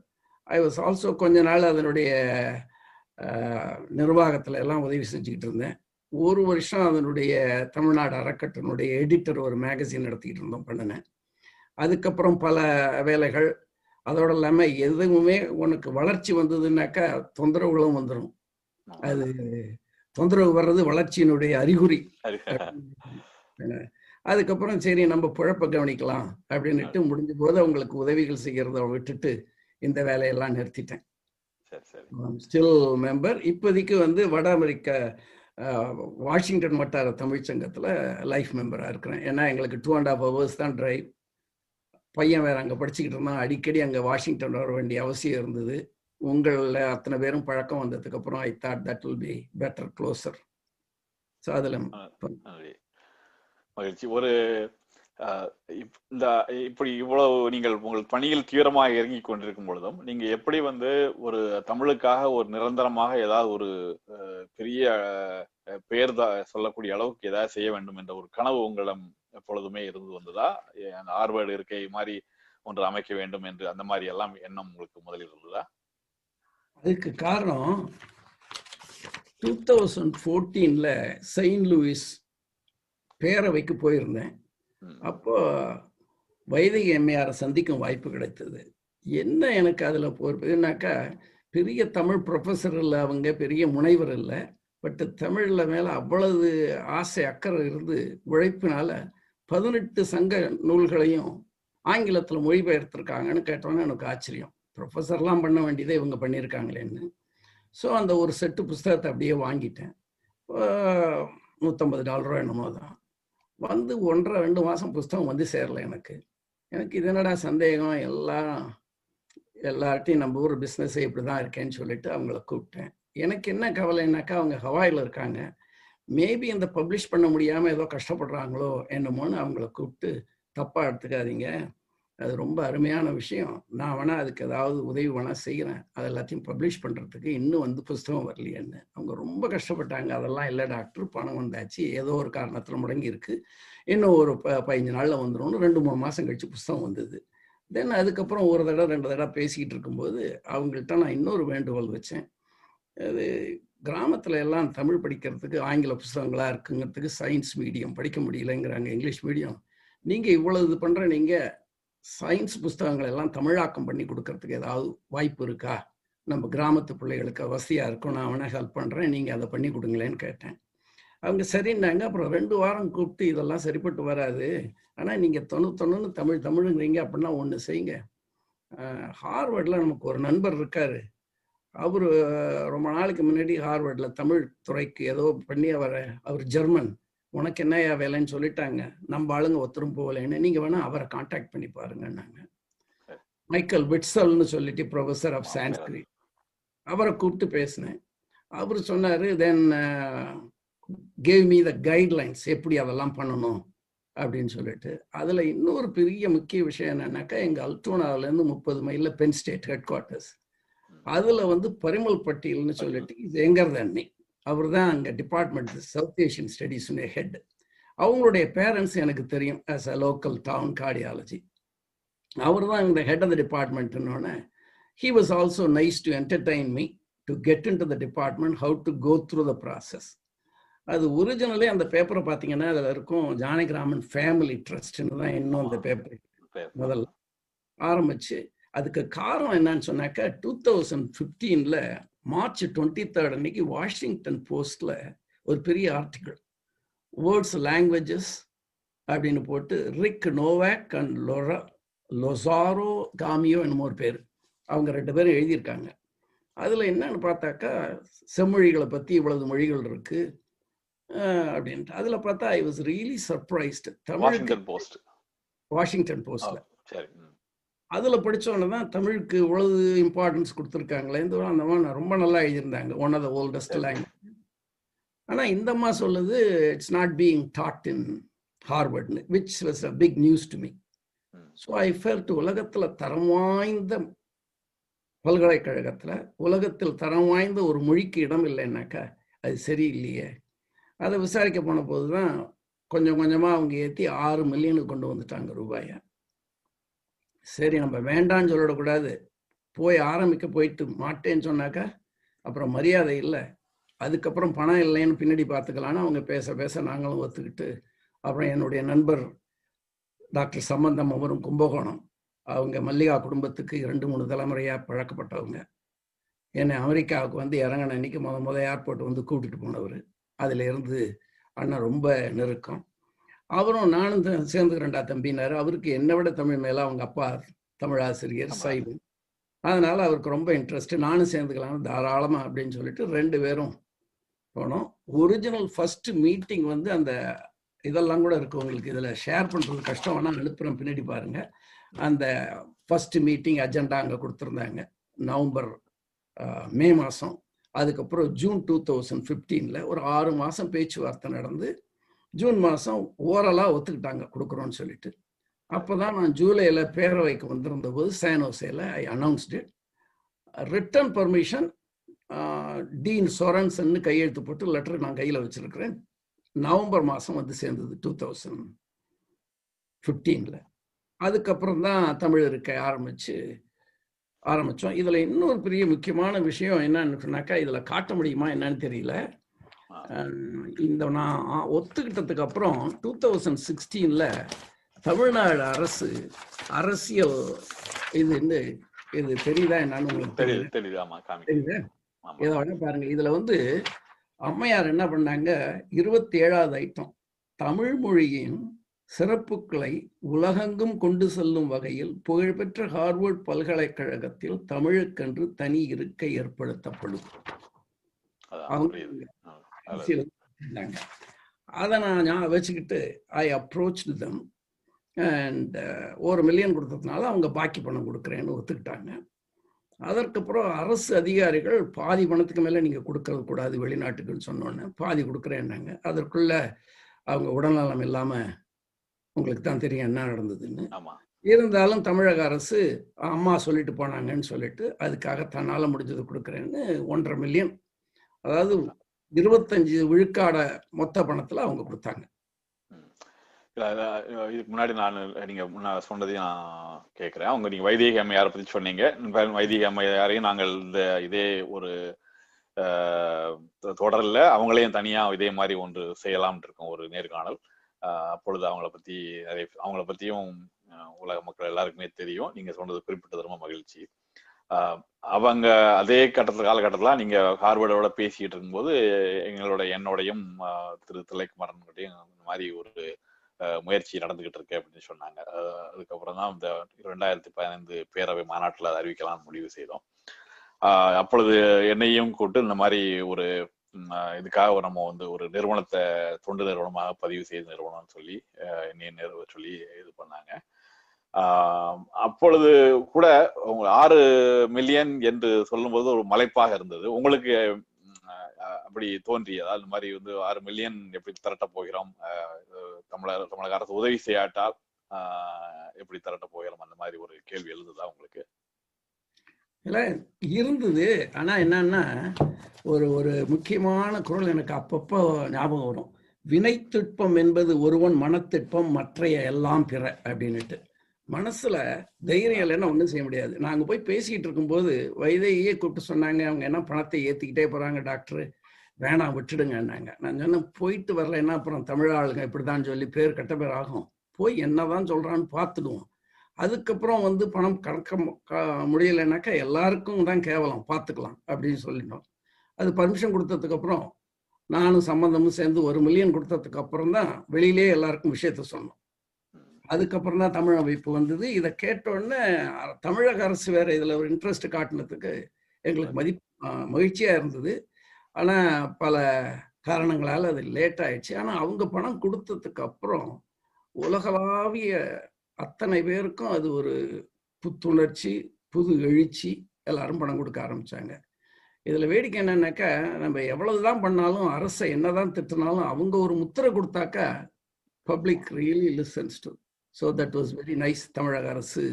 I was also கொஞ்ச நாள் அதனுடைய நிர்வாகத்தில் எல்லாம் உதவி செஞ்சுக்கிட்டு இருந்தேன். ஒரு வருஷம் அதனுடைய தமிழ்நாடு அறக்கட்டனுடைய எடிட்டர் ஒரு மேகசின் நடத்திக்கிட்டு இருந்தோம் பண்ணினேன். அதுக்கப்புறம் பல வேலைகள். அதோட இல்லாமல் எதுவுமே உனக்கு வளர்ச்சி வந்ததுன்னாக்கா தொந்தரவுகளும் வந்துடும் அது தொந்தரவு வர்றது வளர்ச்சியினுடைய அறிகுறி. அதுக்கப்புறம் சரி நம்ம பிழப்ப கவனிக்கலாம் அப்படின்னுட்டு முடிஞ்ச போது அவங்களுக்கு உதவிகள் செய்யறத விட்டுட்டு இந்த வேலையெல்லாம் நிறுத்திட்டேன். ஸ்டில் மெம்பர் இப்போதைக்கு வந்து வட அமெரிக்க வாஷிங்டன் வட்டார தமிழ்ச்சங்கத்தில் லைஃப் மெம்பராக இருக்கிறேன். ஏன்னா எங்களுக்கு டூ அண்ட் ஹாஃப் ஹவர்ஸ் தான் டிரைவ் பையன் வேற அங்கே படிச்சுக்கிட்டு இருந்தான். அடிக்கடி அங்கே வாஷிங்டன் வர வேண்டிய அவசியம் இருந்தது. உங்களில் அத்தனை பேரும் பழக்கம் வந்ததுக்கப்புறம் I thought that will be better closer so அதில் மகிழ்ச்சி. ஒரு இந்த இப்படி இவ்வளவு நீங்கள் உங்கள் பணியில் தீவிரமாக இறங்கி கொண்டிருக்கும் பொழுதும் நீங்க எப்படி வந்து ஒரு தமிழுக்காக ஒரு நிரந்தரமாக ஏதாவது ஒரு பெரிய பெயர் சொல்லக்கூடிய அளவுக்கு ஏதாவது செய்ய வேண்டும் என்ற ஒரு கனவு உங்களிடம் எப்பொழுதுமே இருந்து வந்ததா? அந்த ஆர்வர்டு இருக்கை மாதிரி ஒன்று அமைக்க வேண்டும் என்று அந்த மாதிரி எல்லாம் எண்ணம் உங்களுக்கு முதலில் இருந்ததா? அதுக்கு காரணம் டூ தௌசண்ட் ஃபோர்டீனில் செயின்ட் லூயிஸ் பேரவைக்கு போயிருந்தேன். அப்போ வைதிக எம்மையாரை சந்திக்கும் வாய்ப்பு கிடைத்தது. என்ன எனக்கு அதில் போயிருப்பதுனாக்கா பெரிய தமிழ் ப்ரொஃபஸர் இல்லை அவங்க பெரிய முனைவர் இல்லை பட் தமிழில் மேலே அவ்வளவு ஆசை அக்கறை இருந்து உழைப்பினால பதினெட்டு சங்க நூல்களையும் ஆங்கிலத்தில் மொழிபெயர்த்திருக்காங்கன்னு கேட்டோன்னே எனக்கு ஆச்சரியம். ப்ரொஃபஸர்லாம் பண்ண வேண்டியதை இவங்க பண்ணியிருக்காங்களேன்னு ஸோ அந்த ஒரு செட்டு புஸ்தகத்தை அப்படியே வாங்கிட்டேன். நூற்றம்பது டாலரோ என்னமோ தான். வந்து ஒன்றரை ரெண்டு மாதம் புஸ்தகம் வந்து சேரல எனக்கு. எனக்கு இது என்னடா சந்தேகம்? எல்லாம் எல்லார்ட்டையும் நம்ம ஊர் பிஸ்னஸே இப்படி தான் இருக்கேன்னு சொல்லிட்டு அவங்கள கூப்பிட்டேன். எனக்கு என்ன கவலைன்னாக்கா அவங்க ஹவாயில் இருக்காங்க. மேபி இந்த பப்ளிஷ் பண்ண முடியாமல் ஏதோ கஷ்டப்படுறாங்களோ என்னமோன்னு அவங்கள கூப்பிட்டு தப்பாக எடுத்துக்காதீங்க. அது ரொம்ப அருமையான விஷயம். நான் வேணா அதுக்கு ஏதாவது உதவி வேணா செய்கிறேன் அது எல்லாத்தையும் பப்ளிஷ் பண்ணுறதுக்கு இன்னும் வந்து புஸ்தகம் வரலையேன்னு. அவங்க ரொம்ப கஷ்டப்பட்டாங்க. அதெல்லாம் இல்லை டாக்டர் பணம் வந்தாச்சு. ஏதோ ஒரு காரணத்தில் முடங்கி இருக்கு. இன்னும் ஒரு ப பதினஞ்சு நாளில் வந்துடும் ரெண்டு மூணு மாதம் கழித்து புஸ்தகம் வந்தது. தென் அதுக்கப்புறம் ஒரு தடவை ரெண்டு தடவை பேசிக்கிட்டு இருக்கும்போது அவங்கள்ட்ட நான் இன்னொரு வேண்டுகோள் வச்சேன். அது கிராமத்தில் எல்லாம் தமிழ் படிக்கிறதுக்கு ஆங்கில புஸ்தகங்களாக இருக்குங்கிறதுக்கு சயின்ஸ் மீடியம் படிக்க முடியலைங்கிறாங்க இங்கிலீஷ் மீடியம் நீங்கள் இவ்வளவு இது பண்ணுற நீங்கள் சயின்ஸ் புஸ்தகங்கள் எல்லாம் தமிழாக்கம் பண்ணி கொடுக்கறதுக்கு ஏதாவது வாய்ப்பு இருக்கா? நம்ம கிராமத்து பிள்ளைகளுக்கு வசதியாக இருக்கும். நான் வேணா ஹெல்ப் பண்ணுறேன் நீங்கள் அதை பண்ணி கொடுங்களேன்னு கேட்டேன். அவங்க சரின்னாங்க. அப்புறம் ரெண்டு வாரம் கூப்பிட்டு இதெல்லாம் சரிப்பட்டு வராது. ஆனால் நீங்கள் தொண்ணு தொண்ணுன்னு தமிழ் தமிழுங்கிறீங்க அப்படின்னா ஒன்று செய்யுங்க. ஹார்வர்டில் நமக்கு ஒரு நண்பர் இருக்கார். அவர் ரொம்ப நாளைக்கு முன்னாடி ஹார்வர்டில் தமிழ் துறைக்கு ஏதோ பண்ணி அவரை அவர் ஜெர்மன். உனக்கு என்னையா வேலைன்னு சொல்லிட்டாங்க. நம்ம ஆளுங்க ஒருத்தரும் போகலைன்னு. நீங்கள் வேணால் அவரை காண்டாக்ட் பண்ணி பாருங்கன்னாங்க. மைக்கேல் விட்சல்னு சொல்லிட்டு ப்ரொஃபஸர் ஆஃப் சான்ஸ்கிரிட் அவரை கூப்பிட்டு பேசினேன். அவர் சொன்னார் then gave me the guidelines எப்படி அதெல்லாம் பண்ணணும்? அப்படின்னு சொல்லிட்டு. அதில் இன்னொரு பெரிய முக்கிய விஷயம் என்னன்னாக்கா எங்கள் அல்டோனாவிலேருந்து முப்பது மைலில் பென் ஸ்டேட் ஹெட் குவார்ட்டர்ஸ் அதில் வந்து பரிமல் பட்டியல்னு சொல்லிட்டு இது எங்கர் தண்ணி அவர் தான் அங்கே டிபார்ட்மெண்ட் சவுத் ஏஷியன் ஸ்டடீஸுடைய ஹெட் அவங்களுடைய பேரண்ட்ஸ் எனக்கு தெரியும் as a local town cardiology அவர் தான் இந்த head of the டிபார்ட்மெண்ட்னோடனே he was also nice to entertain me to get in to the department how to go through the process அது ஒரிஜினலே அந்த பேப்பரை பார்த்தீங்கன்னா அதில் இருக்கும் ஜானகிராமன் ஃபேமிலி ட்ரஸ்ட்னு தான் இன்னும் அந்த பேப்பர் முதல்ல ஆரம்பிச்சு அதுக்கு காரணம் என்னன்னு சொன்னாக்கா டூ தௌசண்ட் ஃபிஃப்டீனில் மார்ச் டுவெண்ட்டி தேர்ட் அன்னைக்கு வாஷிங்டன் போஸ்டில் ஒரு பெரிய ஆர்டிக்கிள் வேர்ட்ஸ் லாங்குவேஜஸ் அப்படின்னு போட்டு Rick Noack and Laura Lazaro Gamio என்னமோ ஒரு பேர். அவங்க ரெண்டு பேரும் எழுதியிருக்காங்க. அதில் என்னன்னு பார்த்தாக்கா செம்மொழிகளை பற்றி இவ்வளவு மொழிகள் இருக்கு அப்படின்ட்டு. அதில் பார்த்தா ஐ வாஸ் ரியலி சர்ப்ரைஸ்டு தமிழுக்கு வாஷிங்டன் போஸ்ட். வாஷிங்டன் போஸ்ட்ல. அதில் படித்தோன்னே தான் தமிழுக்கு இவ்வளவு இம்பார்ட்டன்ஸ் கொடுத்துருக்காங்களே இந்த அந்த மாதிரி ரொம்ப நல்லா எழுதியிருந்தாங்க one of the oldest language ஆனால் இந்த அம்மா சொல்லுது it's not being taught in ஹார்வர்ட்னு which was a big news to ம். ஸோ ஐ ஃபெல்ட் உலகத்தில் தரம் வாய்ந்த பல்கலைக்கழகத்தில் உலகத்தில் தரம் வாய்ந்த ஒரு மொழிக்கு இடம் இல்லைன்னாக்கா அது சரியில்லையே. அதை விசாரிக்க போன போது தான் கொஞ்சம் கொஞ்சமாக அவங்க ஏற்றி ஆறு மில்லியனுக்கு கொண்டு வந்துட்டாங்க ரூபாயை. சரி நம்ம வேண்டான்னு சொல்லிடக்கூடாது போய் ஆரம்பிக்க போயிட்டு மாட்டேன்னு சொன்னாக்கா அப்புறம் மரியாதை இல்லை. அதுக்கப்புறம் பணம் இல்லைன்னு பின்னாடி பார்த்துக்கலான்னு அவங்க பேச பேச நாங்களும் ஒத்துக்கிட்டு அப்புறம் என்னுடைய நண்பர் டாக்டர் சம்பந்தம் அவரும் கும்பகோணம். அவங்க மல்லிகா குடும்பத்துக்கு இரண்டு மூணு தலைமுறையாக பழக்கப்பட்டவங்க. என்னை அமெரிக்காவுக்கு வந்து இறங்கின அன்னைக்கு முத முத ஏர்போர்ட் வந்து கூட்டிகிட்டு போனவர். அதில் இருந்து அண்ணன் ரொம்ப நெருக்கம். அவரும் நானும் சேர்ந்துக்கிறேன்டா தம்பினாரு அவருக்கு என்னை விட தமிழ் மேலே அவங்க அப்பா தமிழ் ஆசிரியர். சைவம் அதனால அவருக்கு ரொம்ப இன்ட்ரெஸ்ட் நானும் சேர்ந்துக்கலாம் தாராளமா அப்படின்னு சொல்லிட்டு ரெண்டு பேரும் போனோம். ஒரிஜினல் ஃபர்ஸ்ட் மீட்டிங் வந்து அந்த இதெல்லாம் கூட இருக்கு உங்களுக்கு இதில். ஷேர் பண்ணுறது கஷ்டம். வேணா அனுப்புகிறேன் பின்னாடி பாருங்க. அந்த ஃபர்ஸ்ட் மீட்டிங் அஜெண்டா அங்கே கொடுத்துருந்தாங்க. நவம்பர் மே மாதம் அதுக்கப்புறம் ஜூன் டூ தௌசண்ட் ஃபிஃப்டீனில் ஒரு ஆறு மாதம் பேச்சுவார்த்தை நடந்து ஜூன் மாதம் ஓரலாக ஒத்துக்கிட்டாங்க கொடுக்குறோன்னு சொல்லிட்டு. அப்போ தான் நான் ஜூலையில் பேரவைக்கு வந்திருந்த போது சேனோசேல I announced return permission dean சொரன்சன்னு கையெழுத்து போட்டு லெட்டர் நான் கையில் வச்சிருக்கிறேன். நவம்பர் மாதம் வந்து சேர்ந்தது டூ தௌசண்ட் ஃபிஃப்டீனில் அதுக்கப்புறம் தான் தமிழ் இருக்க ஆரம்பிச்சு ஆரம்பித்தோம் இதில் இன்னொரு பெரிய முக்கியமான விஷயம் என்னன்னு சொன்னாக்கா இதில் காட்ட முடியுமா என்னன்னு தெரியல. இந்த நான் ஒத்துக்கிட்டதுக்கு அப்புறம் டூ தௌசண்ட் சிக்ஸ்டீனில் தமிழ்நாடு அரசு அரசியல் இது வந்து இது தெரியுதா என்னன்னு உங்களுக்கு தெரியுது இதை வேணா பாருங்க. இதுல வந்து அம்மையார் என்ன பண்ணாங்க? இருபத்தி ஏழாவது ஐட்டம். தமிழ் மொழியின் சிறப்புகளை உலகெங்கும் கொண்டு செல்லும் வகையில் புகழ்பெற்ற ஹார்வர்ட் பல்கலைக்கழகத்தில் தமிழுக்கென்று தனி இருக்கை ஏற்படுத்தப்படும். அரசியல் இருந்தாங்க அதை நான் ஞா- வச்சுக்கிட்டு ஐ அப்ரோச் தம் அண்ட் ஒரு மில்லியன் கொடுத்ததுனால அவங்க பாக்கி பணம் கொடுக்குறேன்னு ஒத்துக்கிட்டாங்க. அதற்கப்புறம் அரசு அதிகாரிகள் பாதி பணத்துக்கு மேலே நீங்கள் கொடுக்கறது கூடாது வெளிநாட்டுக்குன்னு சொன்னோன்னே பாதி கொடுக்குறேன்னாங்க. அதற்குள்ள அவங்க உடல்நலம் இல்லாமல் உங்களுக்கு தான் தெரியும் என்ன நடந்ததுன்னு. இருந்தாலும் தமிழக அரசு அம்மா சொல்லிட்டு போனாங்கன்னு சொல்லிட்டு அதுக்காக தன்னால் முடிஞ்சது கொடுக்குறேன்னு ஒன்றரை மில்லியன் அதாவது இருபத்தஞ்சு விழுக்காட மொத்த பணத்துல அவங்க கொடுத்தாங்க. அதான், இதுக்கு முன்னாடி நான் நீங்க முன்னாடி சொன்னதையும் நான் கேட்கிறேன் அவங்க நீங்க வைதிக அம்மையாரை பத்தி சொன்னீங்க? வைதீக வைதிக அம்மையாரையும் நாங்கள் இந்த இதே ஒரு ஆஹ், அவங்களையும் தனியா இதே மாதிரி ஒன்று செய்யலாம்னு இருக்கோம் ஒரு நேர்காணல். ஆஹ், அப்பொழுது அவங்கள பத்தி நிறைய அவங்கள பத்தியும் உலக மக்கள் எல்லாருக்குமே தெரியும். நீங்க சொன்னது குறிப்பிட்டது ரொம்ப மகிழ்ச்சி. அவங்க அதே கட்டத்துல காலகட்டத்தில் நீங்க ஹார்வர்டோட பேசிட்டு இருக்கும்போது எங்களோட என்னோடையும் திரு தில்லைக்குமாரன் இந்த மாதிரி ஒரு முயற்சி நடந்துகிட்டு இருக்கு அப்படின்னு சொன்னாங்க. அதுக்கப்புறம் தான் இந்த ரெண்டாயிரத்தி பதினைந்து பேரவை மாநாட்டில் அறிவிக்கலாம் முடிவு செய்தோம். அப்பொழுது என்னையும் கூட்டு இந்த மாதிரி ஒரு இதுக்காக நம்ம வந்து ஒரு நிறுவனத்தை தொண்டு நிறுவனமாக பதிவு செய்த நிறுவனம்னு சொல்லி அஹ் என்னையும் நிறுவ சொல்லி இது பண்ணாங்க. அப்பொழுது கூட உங்க ஆறு மில்லியன் என்று சொல்லும்போது ஒரு மலைப்பாக இருந்தது. உங்களுக்கு அப்படி தோன்றியதா? இந்த மாதிரி வந்து ஆறு மில்லியன் எப்படி திரட்ட போகிறோம்? தமிழக தமிழக அரசு உதவி செய்யாட்டால் எப்படி திரட்ட போகிறோம்? அந்த மாதிரி ஒரு கேள்வி எழுந்ததா உங்களுக்கு? இல்லை இருந்தது. ஆனால் என்னன்னா ஒரு ஒரு முக்கியமான குரல் எனக்கு அப்பப்போ ஞாபகம் வரும். வினைத்திட்பம் என்பது ஒருவன் மனத்திட்பம் மற்றைய எல்லாம் பிற அப்படின்னுட்டு. மனசுல தைரியம் இல்லைன்னா ஒன்றும் செய்ய முடியாது. நாங்கள் போய் பேசிக்கிட்டு இருக்கும்போது வைதையே கூப்பிட்டு சொன்னாங்க. அவங்க என்ன பணத்தை ஏற்றிக்கிட்டே போகிறாங்க டாக்டர். வேணாம் விட்டுடுங்கன்னாங்க. நான் சொன்னேன் போயிட்டு வரலைன்னா அப்புறம் தமிழ் ஆளுங்க இப்படிதான் சொல்லி பேர் கெட்ட பேர் ஆகும் போய் என்னதான் சொல்றான்னு பார்த்துடுவோம் அதுக்கப்புறம் வந்து பணம் கறக்க மு- க- எல்லாருக்கும் தான் கேவலம். பார்த்துக்கலாம் அப்படின்னு சொல்லிட்டோம். அது பர்மிஷன் கொடுத்ததுக்கு அப்புறம் நானும் சம்பந்தமும் சேர்ந்து ஒரு மில்லியன் கொடுத்ததுக்கு அப்புறம் தான் வெளியிலே எல்லாருக்கும் விஷயத்த சொன்னோம். அதுக்கப்புறம் தான் தமிழ் அமைப்பு வந்தது. இதை கேட்டோடனே தமிழக அரசு வேற இதுல ஒரு இன்ட்ரெஸ்ட் காட்டினதுக்கு எங்களுக்கு மதி ஆஹ் மகிழ்ச்சியா இருந்தது. ஆனா பல காரணங்களால் அது லேட் ஆயிடுச்சு. ஆனா அவங்க பணம் கொடுத்ததுக்கு அப்புறம் உலகளாவிய அத்தனை பேருக்கும் அது ஒரு புத்துணர்ச்சி புது எழுச்சி எல்லாரும் பணம் கொடுக்க ஆரம்பிச்சாங்க. இதுல வேடிக்கை என்னன்னாக்கா நம்ம எவ்வளவுதான் பண்ணாலும் அரசை என்னதான் திட்டினாலும் அவங்க ஒரு முத்திரை கொடுத்தாக்கா public really listens to so that was very nice தமிழக அரசு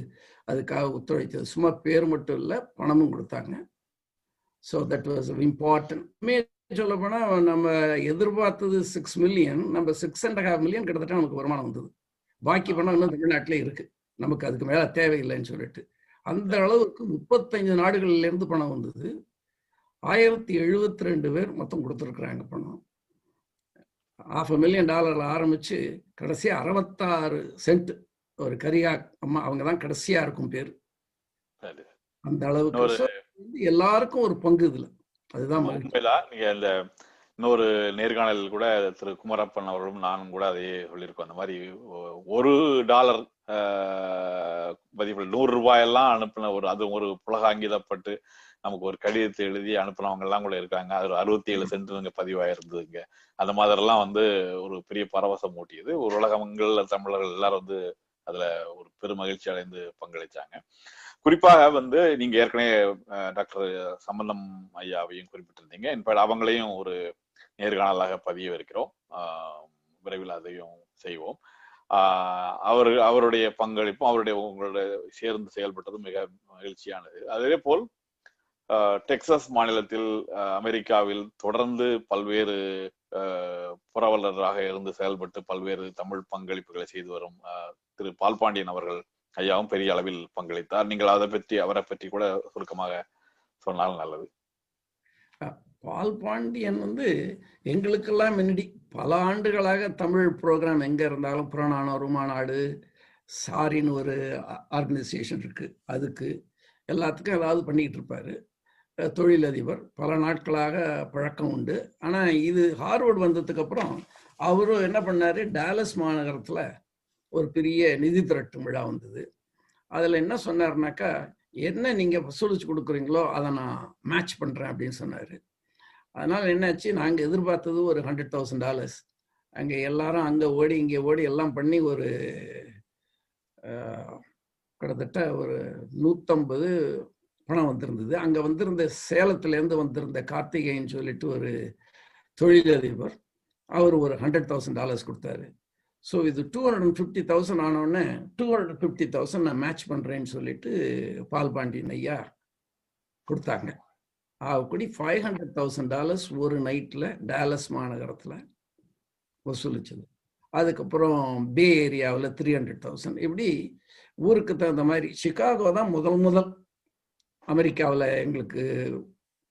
அதுக்காக ஒத்துழைத்தது. சும்மா பேர் மட்டும் இல்லை பணமும் கொடுத்தாங்க. ஸோ தட் வாஸ் இம்பார்ட்டன்ட் சொல்ல போனால் நம்ம எதிர்பார்த்தது சிக்ஸ் மில்லியன் நம்ம சிக்ஸ் அண்ட் ஹாஃப் மில்லியன் கிட்டத்தட்ட நமக்கு வருமானம் வந்தது. பாக்கி பணம் இன்னும் தமிழ்நாட்டிலே இருக்கு. நமக்கு அதுக்கு மேலே தேவையில்லைன்னு சொல்லிட்டு. அந்த அளவுக்கு முப்பத்தஞ்சு நாடுகள்லேருந்து பணம் வந்தது. ஆயிரத்தி எழுபத்தி ரெண்டு பேர் மொத்தம் கொடுத்துருக்குறாங்க பணம். ஆஃப் மில்லியன் டாலர்ல ஆரம்பிச்சு கடைசி அறுபத்தாறு சென்ட் ஒரு கரியா அம்மா அவங்க தான் கடைசியா இருக்கும் பேர். அந்த அளவுக்கு எல்லாருக்கும் ஒரு பங்கு இதுல. அதுதான் நீங்க இந்த இன்னொரு நேர்காணலில் கூட திரு குமரப்பன் அவர்களும் நானும் கூட அதையே சொல்லியிருக்கோம். அந்த மாதிரி ஒரு டாலர் மதிப்பில் நூறு ரூபாயெல்லாம் அனுப்பின ஒரு அது ஒரு புலகாங்கிதப்பட்டு நமக்கு ஒரு கடிதத்தை எழுதி அனுப்புனவங்க எல்லாம் கூட இருக்காங்க. அது அறுபத்தி ஏழு சென்ட் இங்க பதிவாயிருந்ததுங்க. அந்த மாதிரிலாம் வந்து ஒரு பெரிய பரவசம் ஊட்டியது ஒரு உலகங்கள் தமிழர்கள் எல்லாரும் வந்து அதுல ஒரு பெரும் மகிழ்ச்சி அடைந்து பங்களிச்சாங்க. குறிப்பாக வந்து நீங்க ஏற்கனவே டாக்டர் சம்பந்தம் ஐயாவையும் குறிப்பிட்டிருந்தீங்க. இன்ஃபேக்ட் அவங்களையும் ஒரு நேர்காணலாக பதிய வைக்கிறோம் ஆஹ், விரைவில் அதையும் செய்வோம். அவர் அவருடைய பங்களிப்பும் அவருடைய உங்களுடைய சேர்ந்து செயல்பட்டதும் மிக மகிழ்ச்சியானது. அதே போல் டெக்சாஸ் மாநிலத்தில் அமெரிக்காவில் தொடர்ந்து பல்வேறு புரவலராக இருந்து செயல்பட்டு பல்வேறு தமிழ் பங்களிப்புகளை செய்து வரும் திரு பால்பாண்டியன் அவர்கள் ஐயாவும் பெரிய அளவில் பங்களித்தார். நீங்கள் அதை பற்றி அவரை பற்றி கூட சுருக்கமாக சொன்னால் நல்லது. பால் பாண்டியன் வந்து எங்களுக்கெல்லாம் முன்னாடி பல ஆண்டுகளாக தமிழ் ப்ரோக்ராம் எங்கே இருந்தாலும் புறநானூறு மாநாடு சாரின்னு ஒரு ஆர்கனைசேஷன் இருக்கு. அதுக்கு எல்லாத்துக்கும் ஏதாவது பண்ணிக்கிட்டு இருப்பாரு. தொழிலதிபர். பல நாட்களாக பழக்கம் உண்டு. ஆனால் இது ஹார்வர்டு வந்ததுக்கு அப்புறம் அவரும் என்ன பண்ணார்? டாலஸ் மாநகரத்தில் ஒரு பெரிய நிதி திரட்டும் விழா வந்தது. அதில் என்ன சொன்னார்னாக்கா என்ன நீங்கள் வசூலிச்சு கொடுக்குறீங்களோ அதை நான் மேட்ச் பண்ணுறேன் அப்படின்னு சொன்னார். அதனால் என்னாச்சு? நாங்கள் எதிர்பார்த்தது ஒரு ஹண்ட்ரட் தௌசண்ட் டாலர்ஸ் அங்கே எல்லாரும் அங்கே ஓடி இங்கே ஓடி எல்லாம் பண்ணி ஒரு கிட்டத்தட்ட ஒரு நூற்றம்பது பணம் வந்திருந்தது. அங்க வந்திருந்த சேலத்துலேருந்து வந்திருந்த கார்த்திகேயன் சொல்லிட்டு ஒரு தொழிலதிபர் அவர் ஒரு ஹண்ட்ரட் தௌசண்ட் டாலர்ஸ் கொடுத்தாரு. ஸோ இது two hundred and fifty thousand ஆனோடனே டூ ஹண்ட்ரட் ஃபிஃப்டி தௌசண்ட் நான் மேட்ச் பண்ணுறேன்னு சொல்லிட்டு பால் பாண்டியன் ஐயா கொடுத்தாங்க. அப்படி ஃபைவ் ஹண்ட்ரட் தௌசண்ட் டாலர்ஸ் ஒரு நைட்டில் டேலஸ் மாநகரத்தில் வசூலிச்சது. அதுக்கப்புறம் பே ஏரியாவில் த்ரீ ஹண்ட்ரட் தௌசண்ட் இப்படி ஊருக்கு தகுந்த மாதிரி சிகாகோ தான் முதல் முதல் அமெரிக்காவில் எங்களுக்கு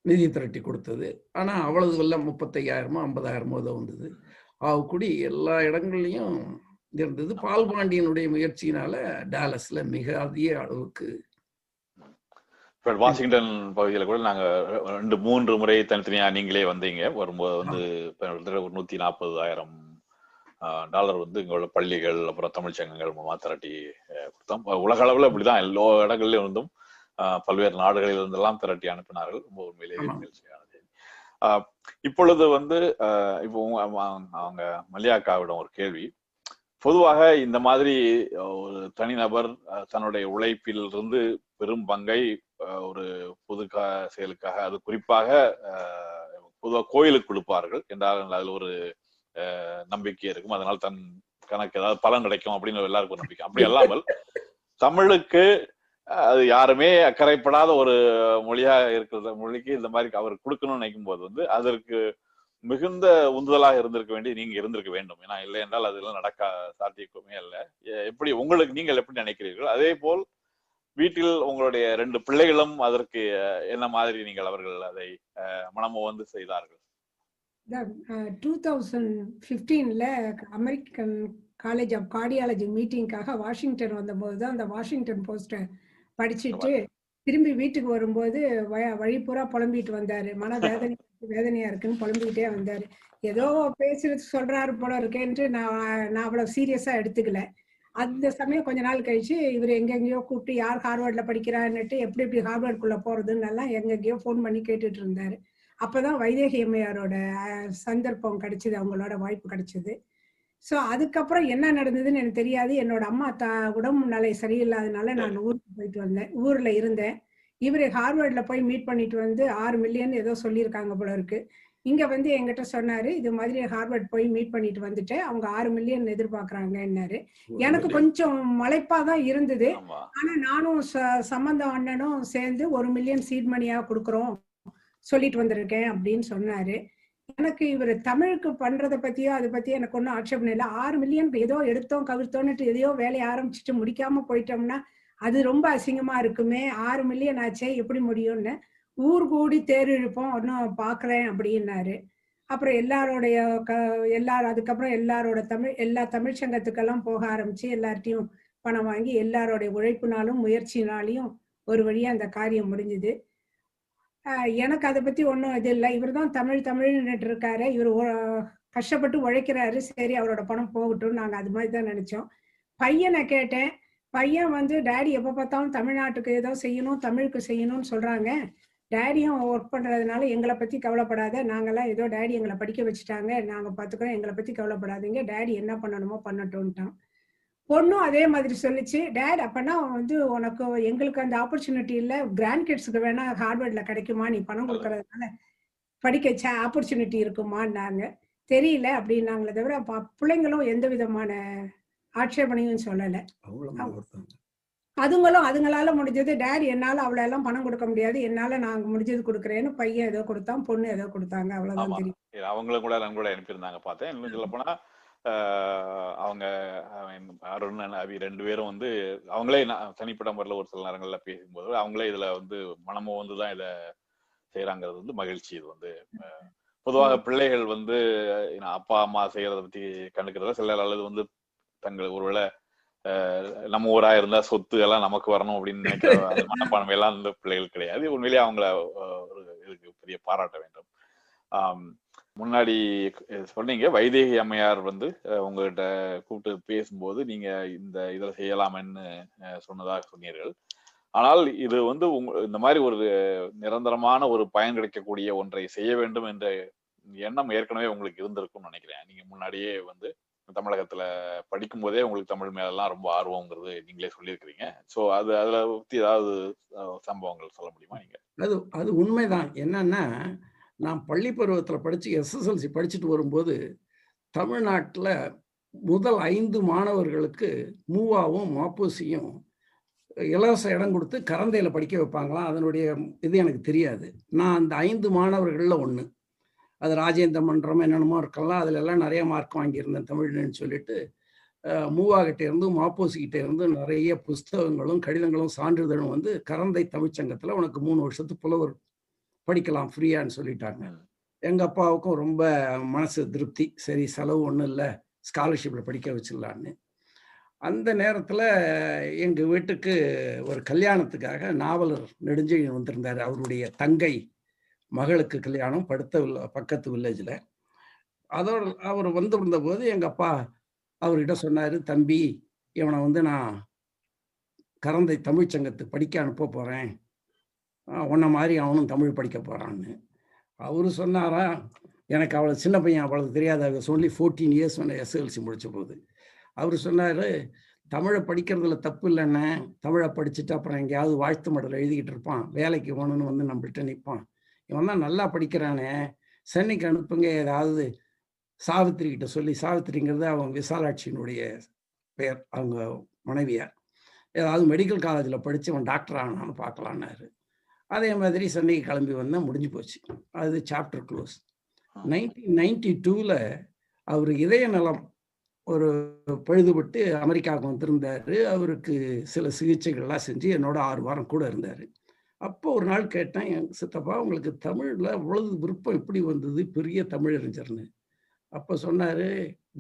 நிதி திரட்டி கொடுத்தது. ஆனால் அவ்வளவு எல்லாம் முப்பத்தையாயிரமோ ஐம்பதாயிரமோ இதை வந்தது. ஆகக்கூடி எல்லா இடங்கள்லையும் இருந்தது. பால்பாண்டியனுடைய முயற்சியினால டாலஸ்ல மிக அதிக அளவுக்கு வாஷிங்டன் பகுதியில் கூட நாங்க ரெண்டு மூன்று முறை தனித்தனியா நீங்களே வந்தீங்க. வரும்போது வந்து ஒரு நூத்தி நாற்பதாயிரம் டாலர் வந்து இங்க உள்ள பள்ளிகள் அப்புறம் தமிழ் சங்கங்கள் மூலமா திரட்டி கொடுத்தோம். உலக அளவுல இப்படிதான் எல்லா இடங்கள்லயும் இருந்தும் பல்வேறு நாடுகளில் இருந்தெல்லாம் திரட்டி அனுப்பினார்கள். ரொம்ப உண்மையிலேயே அஹ், இப்பொழுது வந்து இப்போ அவங்க- மல்லியாக்காவிடம் ஒரு கேள்வி. பொதுவாக இந்த மாதிரி ஒரு தனிநபர் தன்னுடைய உழைப்பில் இருந்து பெரும் பங்கை ஒரு பொது செயலுக்காக அது குறிப்பாக பொதுவாக கோயிலுக்கு கொடுப்பார்கள் என்றால் அதில் ஒரு அஹ், நம்பிக்கை இருக்கும். அதனால் தன் கணக்கு ஏதாவது பலன் கிடைக்கும் அப்படின்னு எல்லாருக்கும் நம்பிக்கை. அப்படி <laughs> அல்லாமல் தமிழுக்கு அது யாருமே அக்கறைப்படாத ஒரு மொழியா இருக்கிற மொழிக்கு இந்த மாதிரி அவர் கொடுக்கணும்னு நினைக்கும் போது வந்து அதற்கு மிகுந்த உந்துதலாக இருந்திருக்க வேண்டி நீங்க இருந்திருக்க வேண்டும். ஏன்னா இல்லை என்றால் அதெல்லாம் நடக்க சாத்தியக்குமே அல்ல. எப்படி உங்களுக்கு நீங்கள் எப்படி நினைக்கிறீர்கள்? அதே போல் வீட்டில் உங்களுடைய ரெண்டு பிள்ளைகளும் அதற்கு என்ன மாதிரி நீங்கள் அவர்கள் அதை அஹ், வந்து செய்தார்கள்? டூ தௌசண்ட் ஃபிஃப்டீனில் அமெரிக்கன் காலேஜ் ஆஃப் கார்டியாலஜி மீட்டிங்காக வாஷிங்டன் வந்தபோது தான் அந்த வாஷிங்டன் போஸ்ட்டை படிச்சுட்டு திரும்பி வீட்டுக்கு வரும்போது வழி பூரா புலம்பிட்டு வந்தாரு. மன வேதனை வேதனையா இருக்குன்னு புலம்பிக்கிட்டே வந்தாரு. ஏதோ பேசுறது சொல்றாரு போல இருக்கேன்ட்டு நான் நான் அவ்வளவு சீரியஸா எடுத்துக்கல. அந்த சமயம் கொஞ்ச நாள் கழிச்சு இவர் எங்கெங்கேயோ கூப்பிட்டு யார் ஹார்வர்ட்ல படிக்கிறான்னுட்டு எப்படி எப்படி ஹார்வர்டுக்குள்ள போறதுன்னு எல்லாம் எங்கெங்கேயோ ஃபோன் பண்ணி கேட்டுட்டு இருந்தாரு. அப்பதான் வைதேகி அம்மையாரோட சந்தர்ப்பம் கிடைச்சது அவங்களோட வாய்ப்பு கிடைச்சது. ஸோ அதுக்கப்புறம் என்ன நடந்ததுன்னு எனக்கு தெரியாது. என்னோட அம்மா தா உடம்பு நிலை சரியில்லாதனால நான் ஊருக்கு போயிட்டு வந்தேன். ஊர்ல இருந்தேன். இவர் ஹார்வர்ட்ல போய் மீட் பண்ணிட்டு வந்து ஆறு மில்லியன் ஏதோ சொல்லியிருக்காங்க போல இருக்கு. இங்க வந்து என்கிட்ட சொன்னாரு இது மாதிரி ஹார்வர்ட் போய் மீட் பண்ணிட்டு வந்துட்டேன் அவங்க ஆறு மில்லியன் எதிர்பார்க்கறாங்கன்னாரு. எனக்கு கொஞ்சம் மலைப்பா தான் இருந்தது. ஆமா. ஆனா நானும் ச- சம்பந்தம் அண்ணனும் சேர்ந்து ஒரு மில்லியன் சீட் மணியா கொடுக்குறோம். சொல்லிட்டு வந்திருக்கேன் அப்படின்னு சொன்னாரு. எனக்கு இவர் தமிழுக்கு பண்றத பத்தியோ அதை பத்தியோ எனக்கு ஒன்றும் ஆட்சேபம் இல்லை. ஆறு மில்லியன் ஏதோ எடுத்தோம் கவிழ்த்தோன்னுட்டு எதையோ வேலையை ஆரம்பிச்சுட்டு முடிக்காம போயிட்டோம்னா அது ரொம்ப அசிங்கமா இருக்குமே. ஆறு மில்லியன் ஆச்சே எப்படி முடியும்னு. ஊர் கூடி தேர் இழுப்போம் ஒன்றும் பார்க்கறேன் அப்படின்னாரு. அப்புறம் எல்லாரோடைய க எல்லாரும் அதுக்கப்புறம் எல்லாரோட தமிழ் எல்லா தமிழ் சங்கத்துக்கெல்லாம் போக ஆரம்பிச்சு எல்லார்ட்டையும் பணம் வாங்கி எல்லாரோடைய உழைப்புனாலும் முயற்சினாலையும் ஒரு வழியா அந்த காரியம் முடிஞ்சுது. எனக்கு அதை பத்தி ஒன்றும் இது இல்லை. இவர் தான் தமிழ் தமிழ்னுட்டு இருக்காரு. இவர் கஷ்டப்பட்டு உழைக்கிறாரு. சரி அவரோட பணம் போகட்டும் நாங்க அது மாதிரி தான் நினைச்சோம். பையனை கேட்டேன். பையன் வந்து டேடி எப்போ பார்த்தாலும் தமிழ்நாட்டுக்கு ஏதோ செய்யணும் தமிழுக்கு செய்யணும்னு சொல்றாங்க. டேடியும் ஒர்க் பண்றதுனால எங்களை பத்தி கவலைப்படாத. நாங்கெல்லாம் ஏதோ டேடி எங்களை படிக்க வச்சுட்டாங்க. நாங்க பாத்துக்கிறோம். எங்களை பத்தி கவலைப்படாதீங்க. டேடி என்ன பண்ணணுமோ பண்ணட்டும்ட்டான். பொண்ணும் அதே மாதிரி சொல்லிச்சு டேட் அப்பனா வந்து உனக்கு எங்களுக்கு அந்த ஆப்பர்ச்சுனிட்டி இல்ல. கிராண்ட் கிட்ஸுக்கு வேணா ஹார்வர்ட்ல கிடைக்குமா? நீ பணம் கொடுக்கறதுனால படிக்க ஆப்பர்ச்சுனிட்டி இருக்குமான்னாங்க. தெரியல அப்படின்னாங்களே தவிர பிள்ளைங்களும் எந்த விதமான ஆட்சேபனையும் சொல்லல. அதுங்களும் அதுங்களால முடிஞ்சது டேடி என்னால அவ்வளவு எல்லாம் பணம் கொடுக்க முடியாது. என்னால நாங்க முடிஞ்சது கொடுக்குறேன்னு பையன் ஏதோ கொடுத்தான் பொண்ணு ஏதோ கொடுத்தாங்க. அவ்வளவுதான். தெரியும். அவங்களும் கூட நன்கொடை அனுப்பியிருந்தாங்க பார்த்தேன். சொல்ல போனா அவங்க அருண் அபி ரெண்டு பேரும் வந்து அவங்களே தனிப்பட்ட முறையில் ஒரு சில நேரங்கள்ல பேசும்போது அவங்களே இதுல வந்து மனமும் வந்து தான் இதை செய்யறாங்கிறது வந்து மகிழ்ச்சி. இது வந்து பொதுவாக பிள்ளைகள் வந்து அப்பா அம்மா செய்யறத பத்தி கண்டுக்கிறத சிலர் அல்லது வந்து தங்களுக்கு ஒருவேளை நம்ம ஊரா இருந்தா சொத்து எல்லாம் நமக்கு வரணும் அப்படின்னு நினைக்கிற <laughs> மனப்பான்மை எல்லாம் இந்த பிள்ளைகள் கிடையாது. உண்மையிலேயே அவங்கள ஒரு இதுக்கு பெரிய பாராட்ட வேண்டும். ஆம், முன்னாடி சொன்னீங்க வைதேகி அம்மையார் வந்து உங்கள்கிட்ட உங்ககிட்ட கூப்பிட்டு பேசும்போது நீங்க இந்த இதில் செய்யலாமன்னு சொன்னதாக சொன்னீர்கள். ஆனால் இது வந்து உங்க இந்த மாதிரி ஒரு நிரந்தரமான ஒரு பயன் கிடைக்கக்கூடிய ஒன்றை செய்ய வேண்டும் என்ற எண்ணம் ஏற்கனவே உங்களுக்கு இருந்திருக்கும்னு நினைக்கிறேன். நீங்க முன்னாடியே வந்து தமிழகத்துல படிக்கும் போதே உங்களுக்கு தமிழ் மேலெல்லாம் ரொம்ப ஆர்வங்கிறது நீங்களே சொல்லியிருக்கிறீங்க. ஸோ அது அதுல பத்தி ஏதாவது சம்பவங்கள் சொல்ல முடியுமா நீங்க? அது அது உண்மைதான். என்னன்னா நான் பள்ளி பருவத்தில் படித்து எஸ்எஸ்எல்சி படிச்சுட்டு வரும்போது தமிழ்நாட்டில் முதல் ஐந்து மாணவர்களுக்கு மூவாவும் மாப்பூசியும் இலவச இடம் கொடுத்து கரந்தையில் படிக்க வைப்பாங்களாம். அதனுடைய இது எனக்கு தெரியாது. நான் அந்த ஐந்து மாணவர்களில் ஒன்று அது ராஜேந்திர மன்றம் என்னென்னமோ இருக்கலாம். அதில் எல்லாம் நிறைய மார்க் வாங்கியிருந்தேன் தமிழ்னு சொல்லிட்டு அஹ், மூவாகிட்ட இருந்து மாப்போசிக்கிட்ட இருந்து நிறைய புஸ்தகங்களும் கடிதங்களும் சான்றிதழும் வந்து கரந்தை தமிழ்ச்சங்கத்தில் உனக்கு மூணு வருஷத்து புலவர் படிக்கலாம் ஃப்ரீயான்னு சொல்லிட்டாங்க. எங்கள் அப்பாவுக்கும் ரொம்ப மனசு திருப்தி. சரி செலவு ஒன்றும் இல்லை ஸ்காலர்ஷிப்பில் படிக்க வச்சிடலான்னு. அந்த நேரத்தில் எங்கள் வீட்டுக்கு ஒரு கல்யாணத்துக்காக நாவலர் நெடுஞ்செழியன் வந்திருந்தார். அவருடைய தங்கை மகளுக்கு கல்யாணம் படுத்த பக்கத்து வில்லேஜில் அதோட அவர் வந்திருந்த போது எங்கள் அப்பா அவர்கிட்ட சொன்னார் தம்பி இவனை வந்து நான் கரந்தை தமிழ்ச்சங்கத்துக்கு படிக்க அனுப்ப போகிறேன் உன்ன மாதிரி அவனும் தமிழ் படிக்க போகிறான்னு அவர் சொன்னாரா எனக்கு அவ்வளோ சின்ன பையன் அவ்வளவு தெரியாது அவர் சொல்லி ஃபோர்டீன் இயர்ஸ் ஒன்று எஸ்எல்சி முடிச்ச போது. அவர் சொன்னார் தமிழை படிக்கிறதுல தப்பு இல்லைன்னு தமிழை படிச்சுட்டு அப்புறம் எங்கேயாவது வாழ்த்து மடல் எழுதிக்கிட்டு இருப்பான். வேலைக்கு போகணுன்னு வந்து நம்மள்கிட்ட நிற்பான் இவன் தான் நல்லா படிக்கிறானே. சென்னைக்கு அனுப்புங்க ஏதாவது சாவித்திரி கிட்ட சொல்லி. சாவித்திரிங்கிறது அவங்க விசாலாட்சியினுடைய பெயர் அவங்க மனைவியார். ஏதாவது மெடிக்கல் காலேஜில் படித்து அவன் டாக்டர் ஆனான்னு பார்க்கலான்னாரு. அதே மாதிரி சென்னைக்கு கிளம்பி வந்தால் முடிஞ்சு போச்சு. அது சாப்டர் க்ளோஸ் நைன்டீன் நைன்டி டூவில் அவர் இதய நலம் ஒரு பழுதுபட்டு அமெரிக்காவுக்கு வந்திருந்தார். அவருக்கு சில சிகிச்சைகள்லாம் செஞ்சு என்னோட ஆறு வாரம் கூட இருந்தார். அப்போ ஒரு நாள் கேட்டேன் என் சித்தப்பா உங்களுக்கு தமிழில் அவ்வளவு விருப்பம் எப்படி வந்தது? பெரிய தமிழறிஞர்னு. அப்போ சொன்னார்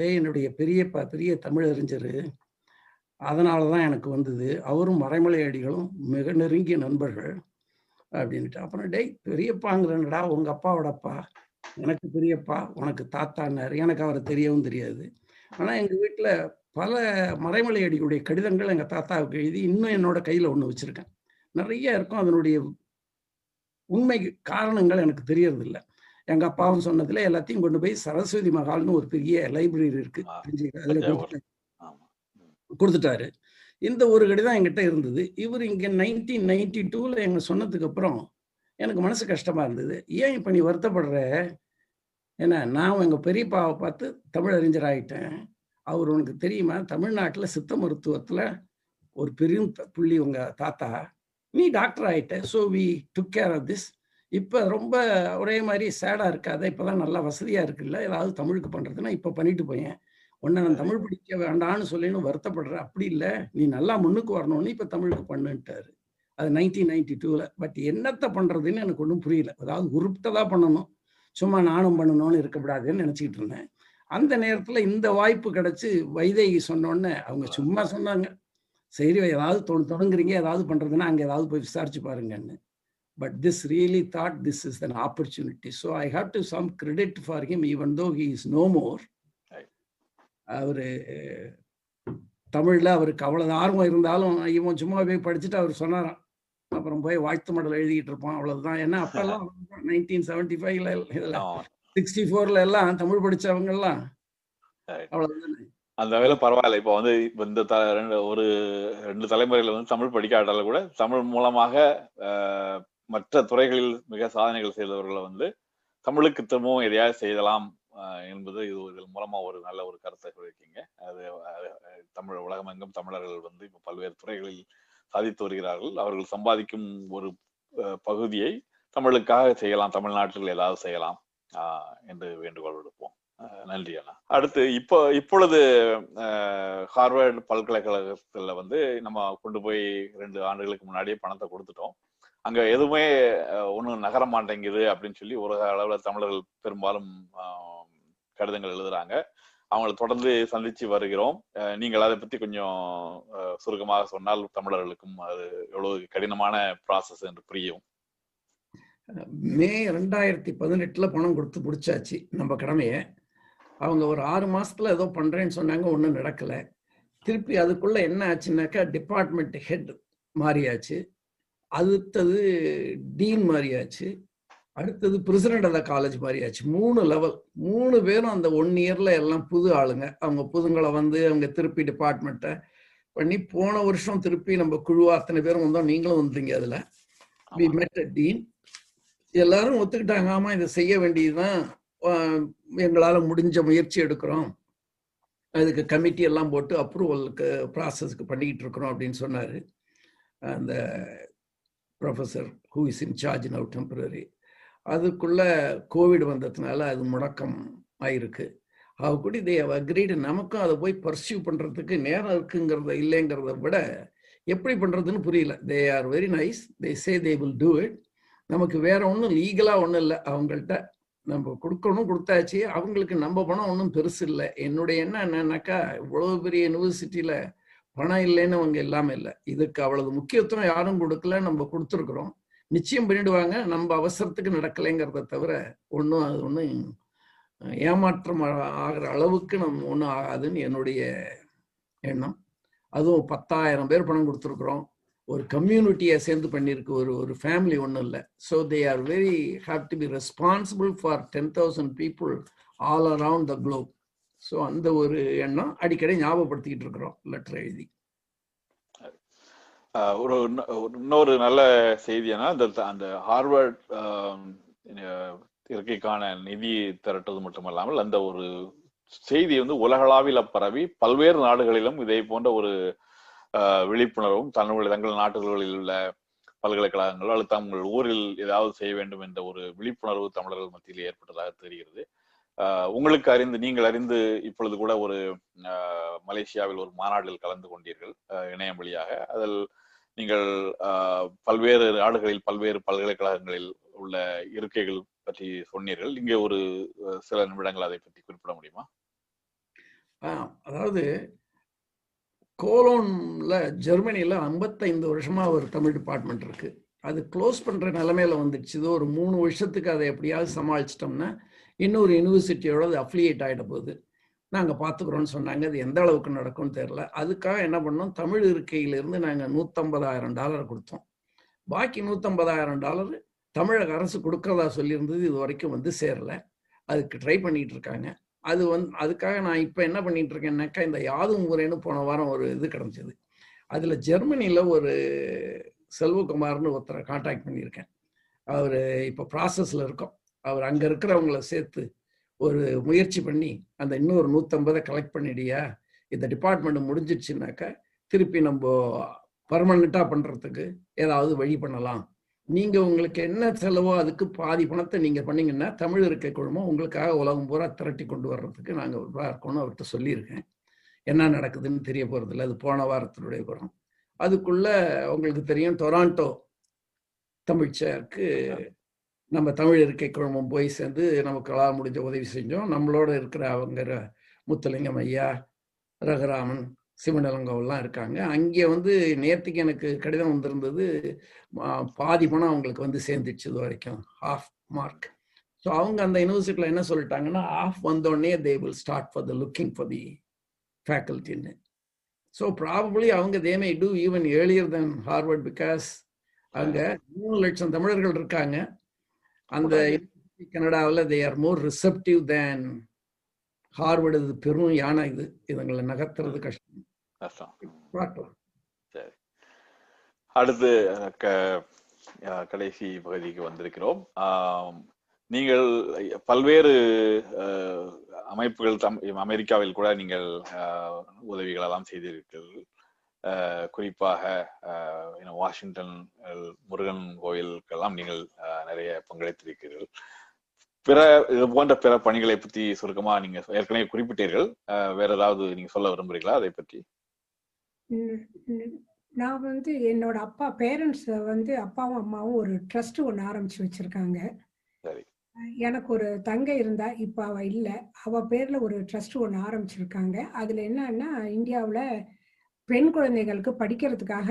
டேய் என்னுடைய பெரியப்பா பெரிய தமிழறிஞர். அதனால தான் எனக்கு வந்தது. அவரும் மறைமலை அடிகளும் மிக நெருங்கிய நண்பர்கள். அப்படின்ட்டு அப்புறம் டேய் பெரியப்பாங்கிறனடா உங்க அப்பாவோட அப்பா எனக்கு பெரியப்பா உனக்கு தாத்தான்னாரு. எனக்கு அவரை தெரியவும் தெரியாது. ஆனா எங்க வீட்டுல பல மறைமலை அடிகளுடைய கடிதங்கள் எங்க தாத்தாவுக்கு எழுதி இன்னும் என்னோட கையில ஒண்ணு வச்சிருக்கேன். நிறைய இருக்கும். அதனுடைய உண்மை காரணங்கள் எனக்கு தெரியறது இல்ல எங்க அப்பாவும் சொன்னதுல எல்லாத்தையும் கொண்டு போய் சரஸ்வதி மகால்னு ஒரு பெரிய லைப்ரரி இருக்கு. அதுல கொடுத்துட்டாரு. இந்த ஒரு கடி தான் எங்கிட்ட இருந்தது. இவர் இங்கே நைன்டீன் நைன்டி டூவில் எங்கள் சொன்னதுக்கு அப்புறம் எனக்கு மனசு கஷ்டமாக இருந்தது. ஏன் இப்போ நீ வருத்தப்படுற? ஏன்னா நான் எங்கள் பெரியப்பாவை பார்த்து தமிழறிஞர் ஆகிட்டேன் அவர் உனக்கு தெரியுமா? தமிழ்நாட்டில் சித்த மருத்துவத்தில் ஒரு பெரும் புள்ளி உங்கள் தாத்தா. நீ doctor ஆகிட்ட so we took care of this இப்போ ரொம்ப ஒரே மாதிரி சேடாக இருக்காது. இப்போ தான் நல்லா வசதியாக இருக்குல்ல. ஏதாவது தமிழுக்கு பண்ணுறதுன்னா இப்போ பண்ணிட்டு போயேன். உன்னை நான் தமிழ் படிக்க வேண்டாம்னு சொல்லின்னு வருத்தப்படுறேன் அப்படி இல்லை. நீ நல்லா முன்னுக்கு வரணும்னு இப்போ தமிழுக்கு பண்ணுன்ட்டாரு. அது நைன்டீன் நைன்டி டூவில் பட் என்னத்தை பண்ணுறதுன்னு எனக்கு ஒன்றும் புரியல. அதாவது உருப்பிட்டதா பண்ணணும். சும்மா நானும் பண்ணணும்னு இருக்கக்கூடாதுன்னு நினச்சிக்கிட்டு இருந்தேன். அந்த நேரத்தில் இந்த வாய்ப்பு கிடைச்சு வைதேகி சொன்னோடனே அவங்க சும்மா சொன்னாங்க. சரி ஏதாவது தொ தொடங்குறீங்க. ஏதாவது பண்ணுறதுன்னா அங்கே ஏதாவது போய் விசாரிச்சு பாருங்கன்னு. But this really thought this is an opportunity so I have to some credit for him even though he is no more அவரு தமிழ்ல அவருக்கு அவ்வளவு ஆர்வம் இருந்தாலும் இவன் சும்மா போய் படிச்சுட்டு அவர் சொன்னாராம் அப்புறம் போய் வாழ்த்து மடல் எழுதிட்டு இருப்பான் அவ்வளவுதான் ஏன்னா அப்பெல்லாம் நைன்டீன் செவன்டி ஃபைவ்ல இதெல்லாம். சிக்ஸ்டி ஃபோர்ல எல்லாம் தமிழ் படிச்சவங்க எல்லாம். அவ்வளவுதானே அந்த வகையில பரவாயில்ல இப்போ வந்து இந்த ரெண்டு ஒரு ரெண்டு தலைமுறையில வந்து தமிழ் படிக்காட்டால கூட தமிழ் மூலமாக மற்ற துறைகளில் மிக சாதனைகள் செய்தவர்களை வந்து தமிழுக்கு திரும்பவும் எதையாவது செய்யலாம் என்பது இது இதன் மூலமா ஒரு நல்ல ஒரு கருத்தை சொல்லியிருக்கீங்க. அது தமிழ் உலகமெங்கும் தமிழர்கள் வந்து இப்போ பல்வேறு துறைகளில் சாதித்து வருகிறார்கள். அவர்கள் சம்பாதிக்கும் ஒரு பகுதியை தமிழுக்காக செய்யலாம் தமிழ்நாட்டில் ஏதாவது செய்யலாம் என்று வேண்டுகோள் விடுப்போம். நன்றி அண்ணா. அடுத்து இப்போ இப்பொழுது ஹார்வர்டு பல்கலைக்கழகத்தில் பல்கலைக்கழகத்துல வந்து நம்ம கொண்டு போய் ரெண்டு ஆண்டுகளுக்கு முன்னாடியே பணத்தை கொடுத்துட்டோம். அங்க எதுவுமே ஒன்றும் நகர மாட்டேங்குது அப்படின்னு சொல்லி உலக அளவில் தமிழர்கள் பெரும்பாலும் கடிதங்கள் எழுதுறாங்க. அவங்களை தொடர்ந்து சந்திச்சு வருகிறோம். நீங்கள் அதை பத்தி கொஞ்சம் சுருக்கமாக சொன்னால் தமிழர்களுக்கும் அது எவ்வளவு கடினமான ப்ராசஸ் என்று புரியும். மே ரெண்டாயிரத்தி பதினெட்டுல பணம் கொடுத்து பிடிச்சாச்சு நம்ம கடமையை. அவங்க ஒரு ஆறு மாசத்துல ஏதோ பண்றேன்னு சொன்னாங்க ஒன்றும் நடக்கல. திருப்பி அதுக்குள்ள என்ன ஆச்சுனாக்கா டிபார்ட்மெண்ட் ஹெட் மாறியாச்சு. அடுத்தது டீன் மாறியாச்சு. அடுத்தது பிரசிடென்ட் ஆஃப் த காலேஜ் மாறியாச்சு. மூணு லெவல் மூணு பேரும் அந்த ஒன் இயர்ல எல்லாம் புது ஆளுங்க. அவங்க புதுங்களை வந்து அவங்க திருப்பி டிபார்ட்மெண்ட்டை பண்ணி போன வருஷம் திருப்பி நம்ம குழுவா அத்தனை பேரும் வந்தோம். நீங்களும் வந்தீங்க அதுல. வி. மெட் டீன் எல்லாரும் ஒத்துக்கிட்டாங்க. ஆமா இதை செய்ய வேண்டியதுதான். எங்களால முடிஞ்ச முயற்சி எடுக்கிறோம். அதுக்கு கமிட்டி எல்லாம் போட்டு அப்ரூவலுக்கு ப்ராசஸ்க்கு பண்ணிக்கிட்டு இருக்கிறோம் அப்படின்னு சொன்னாரு. அந்த professor who is in charge now temporary அதுக்குள்ள கோவிட் வந்ததுனால அது முடக்கம் ஆயிருக்கு அவ கூட தே அக்ரீடு நமக்கும் அதை போய் பர்சியூ பண்ணுறதுக்கு நேரம் இருக்குங்கிறத இல்லைங்கிறத விட எப்படி பண்ணுறதுன்னு புரியல. They are very nice they say they will do it நமக்கு வேற ஒன்றும் லீகலாக ஒன்றும் இல்லை. அவங்கள்ட்ட நம்ம கொடுக்கணும் கொடுத்தாச்சு. அவங்களுக்கு நம்ம பணம் ஒன்றும் பெருசு இல்லை. என்னுடைய என்ன என்னன்னாக்கா இவ்வளோ பெரிய யூனிவர்சிட்டியில் பணம் இல்லைன்னு அவங்க எல்லாமே இல்லை. இதுக்கு அவ்வளவு முக்கியத்துவம் யாரும் கொடுக்கல. நம்ம கொடுத்துருக்குறோம். நிச்சயம் பண்ணிடுவாங்க. நம்ம அவசரத்துக்கு நடக்கலைங்கிறத தவிர ஒன்றும் அது ஒன்றும் ஏமாற்றம் ஆகிற அளவுக்கு நம்ம ஒன்றும் ஆகாதுன்னு என்னுடைய எண்ணம். அதுவும் பத்தாயிரம் பேர் பணம் கொடுத்துருக்குறோம். ஒரு கம்யூனிட்டியை சேர்ந்து பண்ணியிருக்கு. ஒரு ஒரு ஃபேமிலி ஒன்றும் இல்லை. So they are very have to be responsible for ten thousand people all around the globe so அந்த ஒரு எண்ணம் அடிக்கடி ஞாபகப்படுத்திக்கிட்டு இருக்கிறோம். லெட்டர் எழுதி. ஒரு இன்னொரு நல்ல செய்தி அந்த அந்த ஹார்வர்ட் இருக்கைக்கான நிதி திரட்டுவது மட்டுமல்லாமல் அந்த ஒரு செய்தி வந்து உலகளாவில பரவி பல்வேறு நாடுகளிலும் இதே போன்ற ஒரு ஆஹ், விழிப்புணர்வும் தன்னுடைய தங்கள் நாடுகளில் உள்ள பல்கலைக்கழகங்களோ அல்லது தங்கள் ஊரில் ஏதாவது செய்ய வேண்டும் என்ற ஒரு விழிப்புணர்வு தமிழர்கள் மத்தியில் ஏற்பட்டதாக தெரிகிறது. உங்களுக்கு அறிந்து நீங்கள் அறிந்து இப்பொழுது கூட ஒரு மலேசியாவில் ஒரு மாநாட்டில் கலந்து கொண்டீர்கள் இணையம் வழியாக. அதில் நீங்கள் ஆஹ், பல்வேறு நாடுகளில் பல்வேறு பல்கலைக்கழகங்களில் உள்ள இருக்கைகள் பற்றி சொன்னீர்கள். இங்கே ஒரு சில நிமிடங்கள் அதை பற்றி குறிப்பிட முடியுமா? அதாவது கோலோன்ல ஜெர்மனியில் ஐம்பத்தைந்து வருஷமா ஒரு தமிழ் டிபார்ட்மெண்ட் இருக்கு. அது க்ளோஸ் பண்ற நிலைமையில வந்துடுச்சு. இது ஒரு மூணு வருஷத்துக்கு அதை எப்படியாவது சமாளிச்சிட்டோம்னா இன்னொரு யூனிவர்சிட்டியோட அது அஃபிலியேட் ஆகிட போகுது. நாங்கள் பார்த்துக்குறோன்னு சொன்னாங்க. அது எந்த அளவுக்கு நடக்கும்னு தெரில அதுக்காக என்ன பண்ணோம்? தமிழ் இருக்கையிலிருந்து நாங்கள் நூற்றம்பதாயிரம் டாலர் கொடுத்தோம். பாக்கி நூற்றம்பதாயிரம் டாலர் தமிழக அரசு கொடுக்கறதா சொல்லியிருந்தது. இது வரைக்கும் வந்து சேரலை. அதுக்கு ட்ரை பண்ணிகிட்டு இருக்காங்க. அது வந்து அதுக்காக நான் இப்போ என்ன பண்ணிட்டு இருக்கேன்னாக்கா இந்த யாதும் ஊரேன்னு போன வாரம் ஒரு இது கிடச்சிது. அதில் ஜெர்மனியில் ஒரு செல்வகுமார்னு ஒருத்தரை காண்டாக்ட் பண்ணியிருக்கேன். அவர் இப்போ ப்ராசஸில் இருக்கோம். அவர் அங்கே இருக்கிறவங்கள சேர்த்து ஒரு முயற்சி பண்ணி அந்த இன்னொரு நூற்றம்பதை கலெக்ட் பண்ணிடியா? இந்த டிபார்ட்மெண்ட் முடிஞ்சிடுச்சுனாக்கா திருப்பி நம்ம பர்மனண்ட்டாக பண்ணுறதுக்கு ஏதாவது வழி பண்ணலாம். நீங்கள் உங்களுக்கு என்ன செலவோ அதுக்கு பாதி பணத்தை நீங்கள் பண்ணீங்கன்னா தமிழ் இருக்கை குழுமம் உங்களுக்காக உலகம் பூரா திரட்டி கொண்டு வர்றதுக்கு நாங்கள் இருக்கோம்னு அவர்கிட்ட சொல்லியிருக்கேன். என்ன நடக்குதுன்னு தெரிய போகிறதில்ல அது போன வாரத்தினுடைய புறம் அதுக்குள்ள உங்களுக்கு தெரியும் டொராண்டோ தமிழ்ச்சருக்கு நம்ம தமிழ் இருக்கை குழுமம் போய் சேர்ந்து நமக்கெல்லாம் முடிஞ்ச உதவி செஞ்சோம். நம்மளோட இருக்கிற அவங்க முத்துலிங்கம் ஐயா ரகுராமன் சிவனலங்கம்லாம் இருக்காங்க. அங்கே வந்து நேற்றுக்கு எனக்கு கடிதம் வந்திருந்தது. பாதி பணம் அவங்களுக்கு வந்து சேர்ந்துச்சு இது வரைக்கும். ஹாஃப் மார்க் ஸோ அவங்க அந்த யூனிவர்சிட்டியில் என்ன சொல்லிட்டாங்கன்னா ஆஃப் வந்தோடனே they will start for the looking for the ஃபேக்கல்ட்டின்னு so probably அவங்க they may do even earlier than Harvard because அங்கே மூணு லட்சம் தமிழர்கள் இருக்காங்க. அந்த கனடாவில் they are more receptive than Harvard இது பெரும் யானை இது. இதுங்களை நகர்த்துறது கஷ்டம். பார்க்கலாம் சரி. அடுத்து கடைசி பகுதிக்கு வந்திருக்கிறோம். நீங்கள் பல்வேறு அமைப்புகள் அமெரிக்காவில் கூட நீங்கள் உதவிகள் எல்லாம் செய்திருக்கிறீர்கள். குறிப்பாக வாஷிங்டன் முருகன் கோயிலுக்கெல்லாம் நீங்கள் நிறைய பங்களித்திருக்கிறீர்கள். பிற இது போன்ற பிற பணிகளை பற்றி சுருக்கமா நீங்க ஏற்கனவே குறிப்பிட்டீர்கள். வேற ஏதாவது நீங்க சொல்ல விரும்புறீங்களா அதை பற்றி நான் வந்து என்னோட அப்பா பேரண்ட்ஸ் வந்து அப்பாவும் அம்மாவும் ஒரு ட்ரஸ்ட் ஒன்று ஆரம்பிச்சு வச்சிருக்காங்க. சரி. எனக்கு ஒரு தங்கை இருந்தா இப்ப அவ இல்ல. அவ பேர்ல ஒரு ட்ரஸ்ட் ஒன்று ஆரம்பிச்சிருக்காங்க. அதுல என்னன்னா இந்தியாவில் பெண் குழந்தைகளுக்கு படிக்கிறதுக்காக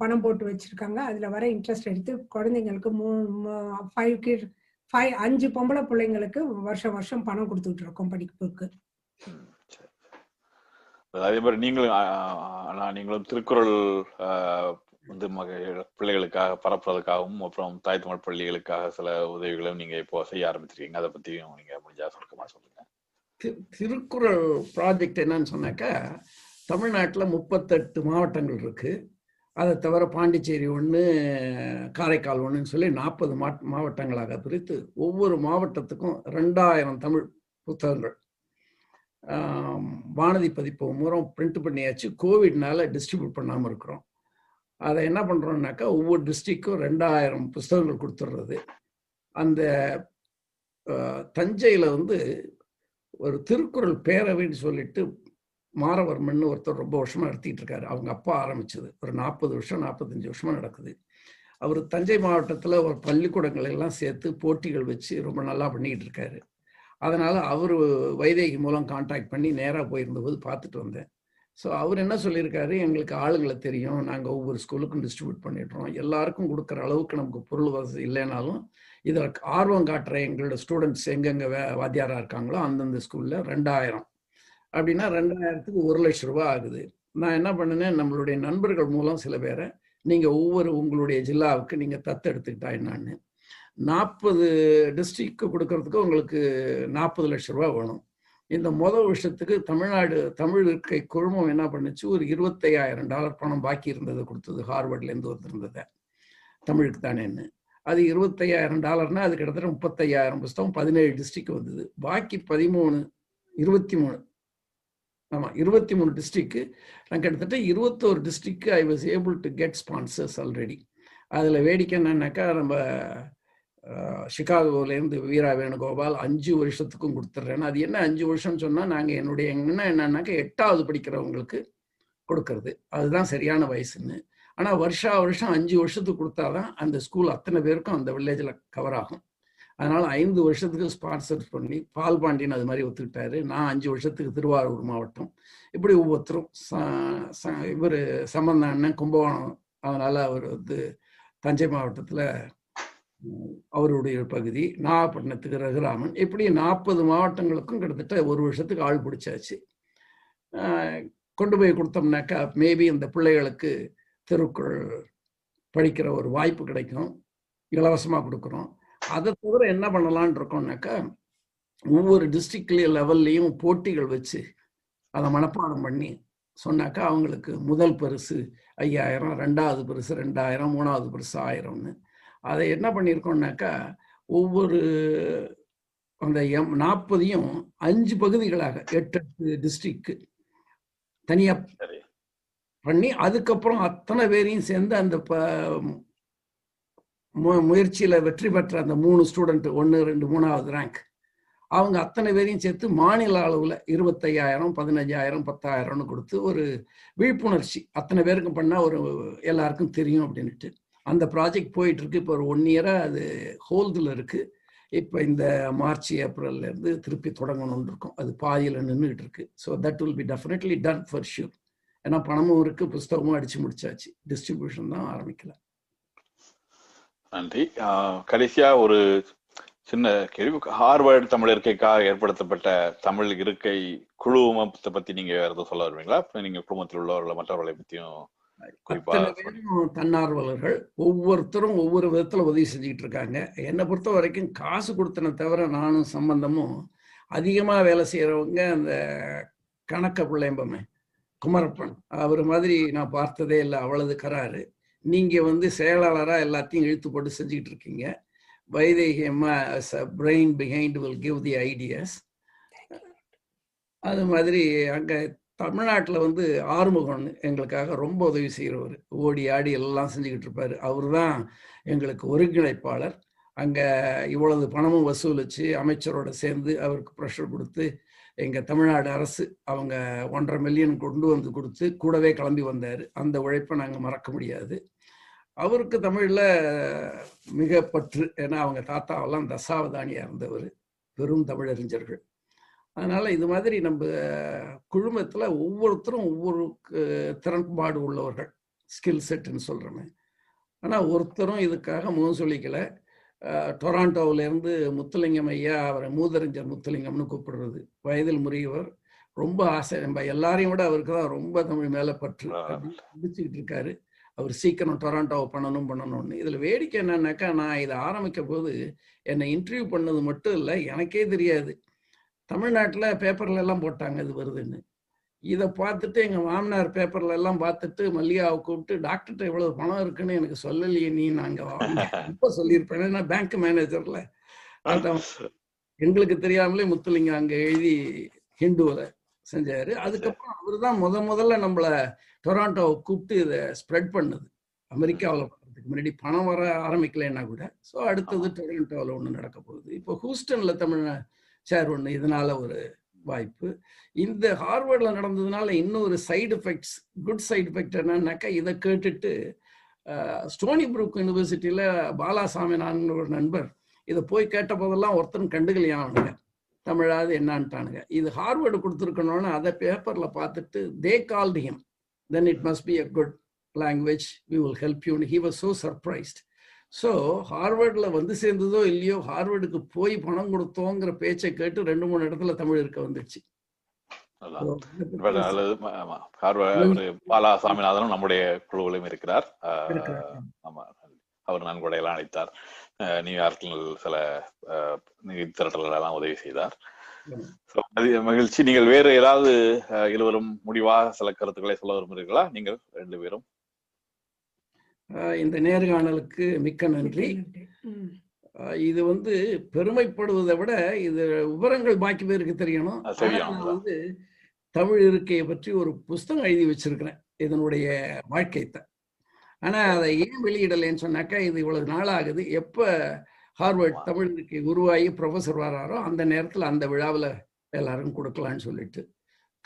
பணம் போட்டு வச்சிருக்காங்க. அதுல வர இன்ட்ரெஸ்ட் எடுத்து குழந்தைங்களுக்கு மூ ஃபைவ் கிட் ஃபைவ் அஞ்சு பொம்பளை பிள்ளைங்களுக்கு வருஷம் வருஷம் பணம் கொடுத்துட்டு இருக்கோம் படிப்புக்கு. அதே மாதிரி நீங்களும் நீங்களும் திருக்குறள் வந்து மக பிள்ளைகளுக்காக பரப்புறதுக்காகவும் அப்புறம் தாய் தமிழ் பள்ளிகளுக்காக சில உதவிகளும் நீங்க இப்போ செய்ய ஆரம்பிச்சிருக்கீங்க. அதை பத்தியும் நீங்க முடிஞ்சா சுருக்கமா சொல்லுங்க. திருக்குறள் ப்ராஜெக்ட் என்னன்னு சொன்னாக்கா தமிழ்நாட்டில் முப்பத்தெட்டு மாவட்டங்கள் இருக்கு. அதை தவிர பாண்டிச்சேரி ஒன்று காரைக்கால் ஒன்றுன்னு சொல்லி நாற்பது மா மாவட்டங்களாக பிரித்து ஒவ்வொரு மாவட்டத்துக்கும் ரெண்டாயிரம் தமிழ் புத்தகங்கள். வானதி பதிப்பு மூலம் பிரிண்ட் பண்ணியாச்சு. கோவிட்னால டிஸ்ட்ரிபியூட் பண்ணாமல் இருக்கிறோம். அதை என்ன பண்ணுறோம்னாக்கா ஒவ்வொரு டிஸ்ட்ரிக்டும் ரெண்டாயிரம் புஸ்தகங்கள் கொடுத்துட்றது. அந்த தஞ்சையில் வந்து ஒரு திருக்குறள் பேரவைன்னு சொல்லிட்டு மாரவர்மன் ஒருத்தர் ரொம்ப வருஷமா நடத்திட்டு இருக்காரு. அவங்க அப்பா ஆரம்பிச்சது. ஒரு நாற்பது வருஷம் நாற்பத்தஞ்சு வருஷமா நடக்குது. அவர் தஞ்சை மாவட்டத்தில் ஒரு பள்ளிக்கூடங்கள் எல்லாம் சேர்த்து போட்டிகள் வச்சு ரொம்ப நல்லா பண்ணிக்கிட்டு இருக்காரு. அதனால் அவர் வைதேகி மூலம் கான்டாக்ட் பண்ணி நேராக போயிருந்தபோது பார்த்துட்டு வந்தேன். ஸோ அவர் என்ன சொல்லியிருக்காரு? எங்களுக்கு ஆளுங்களை தெரியும். நாங்கள் ஒவ்வொரு ஸ்கூலுக்கும் டிஸ்ட்ரிபியூட் பண்ணிடுறோம். எல்லாருக்கும் கொடுக்குற அளவுக்கு நமக்கு பொருள் வசதி இல்லைனாலும் இதில் ஆர்வம் காட்டுற எங்களோட ஸ்டூடெண்ட்ஸ் எங்கெங்கே வே வாத்தியாராக இருக்காங்களோ அந்தந்த ஸ்கூலில் ரெண்டாயிரம். அப்படின்னா ரெண்டாயிரத்துக்கு ஒரு லட்ச ரூபா ஆகுது. நான் என்ன பண்ணினேன் நம்மளுடைய நண்பர்கள் மூலம் சில பேரை நீங்கள் ஒவ்வொரு உங்களுடைய ஜில்லாவுக்கு நீங்கள் தத்தெடுத்துக்கிட்டா என்னான்னு. நாற்பது டிஸ்ட்ரிக்ட் கொடுக்கறதுக்கு உங்களுக்கு நாற்பது லட்ச ரூபா வேணும். இந்த முதல் வருஷத்துக்கு தமிழ்நாடு தமிழ் இருக்கை குழுமம் என்ன பண்ணுச்சு ஒரு இருபத்தையாயிரம் டாலர் பணம் பாக்கி இருந்ததை கொடுத்தது ஹார்வர்ட்லேருந்து வந்திருந்ததை. தமிழுக்கு தானேன்னு. அது இருபத்தையாயிரம் டாலர்னா அது கிட்டத்தட்ட முப்பத்தையாயிரம் புஸ்தகம் பதினேழு டிஸ்ட்ரிக்ட் வந்தது. பாக்கி பதிமூணு இருபத்தி மூணு ஆமாம் இருபத்தி மூணு டிஸ்ட்ரிக்கு நான் கிட்டத்தட்ட இருபத்தோரு டிஸ்ட்ரிக்கு I was able to get sponsors already அதில் வேடிக்கை என்னன்னாக்கா நம்ம சிகாகோலேருந்து வீரா வேணுகோபால் அஞ்சு வருஷத்துக்கும் கொடுத்துட்றேன் அது என்ன அஞ்சு வருஷம்னு சொன்னால் நாங்கள் என்னுடைய என்ன என்னன்னாக்கா எட்டாவது படிக்கிறவங்களுக்கு கொடுக்கறது. அதுதான் சரியான வயசுன்னு. ஆனால் வருஷா வருஷம் அஞ்சு வருஷத்துக்கு கொடுத்தாதான் அந்த ஸ்கூல் அத்தனை பேருக்கும் அந்த வில்லேஜில் கவர் ஆகும். அதனால ஐந்து வருஷத்துக்கு ஸ்பான்சர் பண்ணி பால் பாண்டியன் அது மாதிரி ஒத்துக்கிட்டாரு. நான் அஞ்சு வருஷத்துக்கு திருவாரூர் மாவட்டம். இப்படி ஒவ்வொருத்தரும் இவர் சம்பந்த அண்ணன் கும்பகோணம். அதனால அவர் வந்து தஞ்சை மாவட்டத்தில் அவருடைய பகுதி. நாகப்பட்டினத்துக்கு ரகுராமன். இப்படி நாற்பது மாவட்டங்களுக்கும் கிட்டத்தட்ட ஒரு வருஷத்துக்கு ஆள் பிடிச்சாச்சு. கொண்டு போய் கொடுத்தோம்னாக்கா மேபி இந்த பிள்ளைகளுக்கு திருக்குறள் படிக்கிற ஒரு வாய்ப்பு கிடைக்கும். இலவசமாக கொடுக்குறோம். அதை தவிர என்ன பண்ணலான் இருக்கோம்னாக்கா ஒவ்வொரு டிஸ்ட்ரிக்ட்லேயும் லெவல்லையும் போட்டிகள் வச்சு அதை மனப்பாடம் பண்ணி சொன்னாக்கா அவங்களுக்கு முதல் பரிசு ஐயாயிரம் ரெண்டாவது பரிசு ரெண்டாயிரம் மூணாவது பரிசு ஆயிரம்னு. அதை என்ன பண்ணியிருக்கோம்னாக்கா ஒவ்வொரு அந்த எம் நாற்பதையும் அஞ்சு பகுதிகளாக எட்டு எட்டு டிஸ்ட்ரிக்ட் தனியாக பண்ணி அதுக்கப்புறம் அத்தனை பேரையும் சேர்ந்து அந்த ப மு முயற்சியில் வெற்றி பெற்ற அந்த மூணு ஸ்டூடெண்ட் ஒன்று ரெண்டு மூணாவது ரேங்க் அவங்க அத்தனை பேரையும் சேர்த்து மாநில அளவில் இருபத்தையாயிரம் பதினஞ்சாயிரம் பத்தாயிரம்னு கொடுத்து ஒரு விழிப்புணர்ச்சி. அத்தனை பேருக்கும் பண்ணால் ஒரு எல்லாருக்கும் தெரியும் அப்படின்ட்டு அந்த ப்ராஜெக்ட் போயிட்டுருக்கு. இப்போ ஒரு ஒன் இயராக அது ஹோல்டில் இருக்குது இப்போ இந்த மார்ச் ஏப்ரல்லேருந்து திருப்பி தொடங்கணும்னு இருக்கும். அது பாதியில் நின்றுட்டு இருக்கு. So that will be definitely done for sure ஏன்னா பணமும் இருக்கு புஸ்தகமும் அடிச்சு முடிச்சாச்சு. டிஸ்ட்ரிபியூஷன் தான் ஆரம்பிக்கல. நன்றி. கடைசியா ஒரு சின்ன கேள்வி. ஹார்வர்டு தமிழ் இருக்கைக்காக ஏற்படுத்தப்பட்ட தமிழ் இருக்கை குழுமத்தை பத்தி நீங்க வேற எதுவும் சொல்ல வருவீங்களா? நீங்க குடும்பத்தில் உள்ளவர்களை மற்றவர்களை பத்தியும் தன்னார்வலர்கள். ஒவ்வொருத்தரும் ஒவ்வொரு விதத்துல உதவி செஞ்சுக்கிட்டு இருக்காங்க. என்னை பொறுத்த வரைக்கும் காசு கொடுத்தன தவிர நானும் சம்பந்தமும் அதிகமா வேலை செய்யறவங்க அந்த கணக்க பிள்ளைம்பமே குமரப்பன். அவர் மாதிரி நான் பார்த்ததே இல்லை அவ்வளவு கராரு நீங்க வந்து செயலாளரா எல்லாத்தையும் இழுத்து போட்டு செஞ்சுக்கிட்டு இருக்கீங்க. வைதேகி அம்மா brain behind will give the ideas அது மாதிரி அங்க தமிழ்நாட்டில் வந்து ஆறுமுகன் எங்களுக்காக ரொம்ப உதவி செய்கிறவர் ஓடி ஆடி எல்லாம் செஞ்சுக்கிட்டு இருப்பார். அவர் தான் எங்களுக்கு ஒருங்கிணைப்பாளர். அங்கே இவ்வளவு பணமும் வசூலித்து அமைச்சரோட சேர்ந்து அவருக்கு ப்ரெஷர் கொடுத்து எங்கள் தமிழ்நாடு அரசு அவங்க ஒன்றரை மில்லியன் கொண்டு வந்து கொடுத்து கூடவே கிளம்பி வந்தார். அந்த உழைப்பை நாங்கள் மறக்க முடியாது. அவருக்கு தமிழில் மிக பற்று. ஏன்னா அவங்க தாத்தாவெல்லாம் தசாவதானியாக இருந்தவர். பெரும் தமிழறிஞர்கள். அதனால் இது மாதிரி நம்ம குழுமத்தில் ஒவ்வொருத்தரும் ஒவ்வொரு திறன்பாடு உள்ளவர்கள். ஸ்கில் செட்டுன்னு சொல்கிறோமே ஆனால் ஒருத்தரும் இதுக்காக முகம் சொல்லிக்கலை டொராண்டோவிலேருந்து முத்துலிங்கம் ஐயா அவரை மூதறிஞர் முத்துலிங்கம்னு கூப்பிடுறது. வயதில் முறியவர். ரொம்ப ஆசை. நம்ம எல்லாரையும் விட அவருக்கு தான் ரொம்ப தமிழ் மேலே பற்று அப்படின்னு பிடிச்சிக்கிட்டு இருக்காரு. அவர் சீக்கிரம் டொராண்டோவை பண்ணணும் பண்ணணும்னு. இதில் வேடிக்கை என்னன்னாக்கா நான் இதை ஆரம்பிக்க போது என்னை இன்டர்வியூ பண்ணது மட்டும் இல்லை எனக்கே தெரியாது. தமிழ்நாட்டில் பேப்பர்ல எல்லாம் போட்டாங்க இது வருதுன்னு. இதை பார்த்துட்டு எங்கள் மாமனார் பேப்பர்ல எல்லாம் பார்த்துட்டு மல்லிகாவை கூப்பிட்டு டாக்டர்கிட்ட இவ்வளவு பணம் இருக்குன்னு எனக்கு சொல்லலையே நீ நாங்கள் இப்போ சொல்லியிருப்பேன். ஏன்னா பேங்க் மேனேஜர்ல எங்களுக்கு தெரியாமலே முத்துலிங்கம் அங்கே எழுதி ஹிந்துவில் செஞ்சாரு. அதுக்கப்புறம் அவர் தான் முத முதல்ல நம்மளை டொராண்டோவை கூப்பிட்டு இதை ஸ்ப்ரெட் பண்ணுது. அமெரிக்காவில் பண்ணுறதுக்கு முன்னாடி பணம் வர ஆரம்பிக்கலைன்னா கூட. ஸோ அடுத்தது டொராண்டோவில் ஒன்று நடக்க போகுது. இப்போ ஹூஸ்டனில் தமிழ் சேர் ஒன்று இதனால ஒரு வாய்ப்பு. இந்த ஹார்வர்டில் நடந்ததுனால இன்னொரு side effects good side effect என்னன்னாக்கா இதை கேட்டுட்டு ஸ்டோனி புரூக் யூனிவர்சிட்டியில் பாலாசாமி நான் ஒரு நண்பர் இதை போய் கேட்ட போதெல்லாம் ஒருத்தரும் கண்டுக்கலையா அவனுங்க தமிழாவது என்னான்ட்டானுங்க. இது ஹார்வர்டு கொடுத்துருக்கணும்னு அதை பேப்பரில் பார்த்துட்டு they called him then it must be a good language we will help you he was so surprised so ஹார்வர்டில் வந்து சேர்ந்ததோ இல்லையோ ஹார்வர்டுக்கு போய் பணம் கொடுத்தோங்கிற பேச்சை கேட்டு ரெண்டு மூணு இடத்துல தமிழ் இருக்க அவரு பாலா சாமிநாதனும் நம்முடைய குழுவிலும் இருக்கிறார். ஆமா. அவர் நன்கொடையெல்லாம் அளித்தார் நியூயார்க்கில் சில நிதி திரட்டல்கள் எல்லாம் உதவி செய்தார். மகிழ்ச்சி. நீங்கள் வேறு ஏதாவது இருவரும் முடிவாக சில கருத்துக்களை சொல்ல விரும்புகிறீர்களா? நீங்கள் ரெண்டு பேரும். இந்த நேர்காணலுக்கு மிக்க நன்றி. இது வந்து பெருமைப்படுவதை விட இது விவரங்கள் பாக்கி பேருக்கு தெரியணும். நான். வந்து தமிழ் இருக்கையை பற்றி ஒரு புஸ்தகம் எழுதி வச்சிருக்கிறேன். இதனுடைய வாழ்க்கைத்தை ஆனா அதை ஏன் வெளியிடலைன்னு சொன்னாக்கா இது இவ்வளவு நாள் ஆகுது எப்ப ஹார்வர்ட். தமிழ் இருக்கை உருவாகி ப்ரொஃபஸர் வராரோ அந்த நேரத்துல அந்த விழாவில் எல்லாரும் கொடுக்கலான்னு சொல்லிட்டு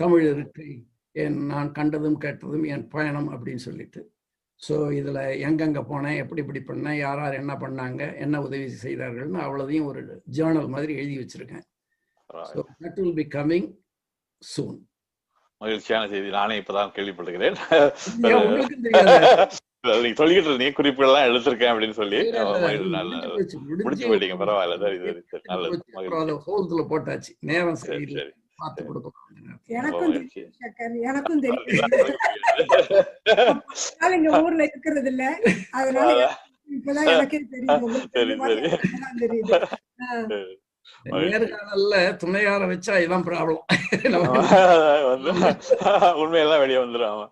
தமிழ் இருக்கை என் நான் கண்டதும் கேட்டதும் என் பயணம் அப்படின்னு சொல்லிட்டு ஸோ இதில் எங்கெங்கே போனேன் எப்படி இப்படி பண்ணேன் யார் யார் என்ன பண்ணாங்க என்ன உதவி செய்தார்கள்னு அவ்வளோதையும் ஒரு ஜேர்னல் மாதிரி எழுதி வச்சிருக்கேன். So that will be coming soon மகிழ்ச்சியான செய்தி. நானே இப்பதான் கேள்விப்படுகிறேன் <laughs> நீங்க சொல்லிக்கிட்டு இருந்தீங்க குறிப்புகள் எல்லாம் எடுத்திருக்கேன் அப்படின்னு சொல்லி. முடிச்சு போயிட்டீங்க. பரவாயில்ல. சரி சரி. நல்லது. போட்டாச்சு. நேரம் சரி சரி. பார்த்து கொடுக்கலாம் எனக்கும். தெரியும் எனக்கும் தெரியும். இங்க ஊர்ல இருக்கிறது இல்ல அதனால இப்பதான் எனக்கே தெரியும். தெரியுது. நேர்காணல்ல துணையார வச்சா இதான் ப்ராப்ளம் வந்து உண்மையெல்லாம் வெளியே வந்துடும்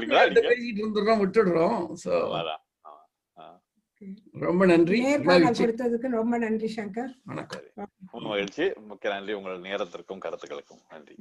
நீங்க? பேசிட்டு இருந்துடுறோம் விட்டுடுறோம். சோ. ரொம்ப நன்றி. கொடுத்ததுக்கு ரொம்ப நன்றி சங்கர். வணக்கம். மகிழ்ச்சி மிக்க நன்றி. உங்கள் நேரத்திற்கும் கருத்துக்களுக்கும். நன்றி.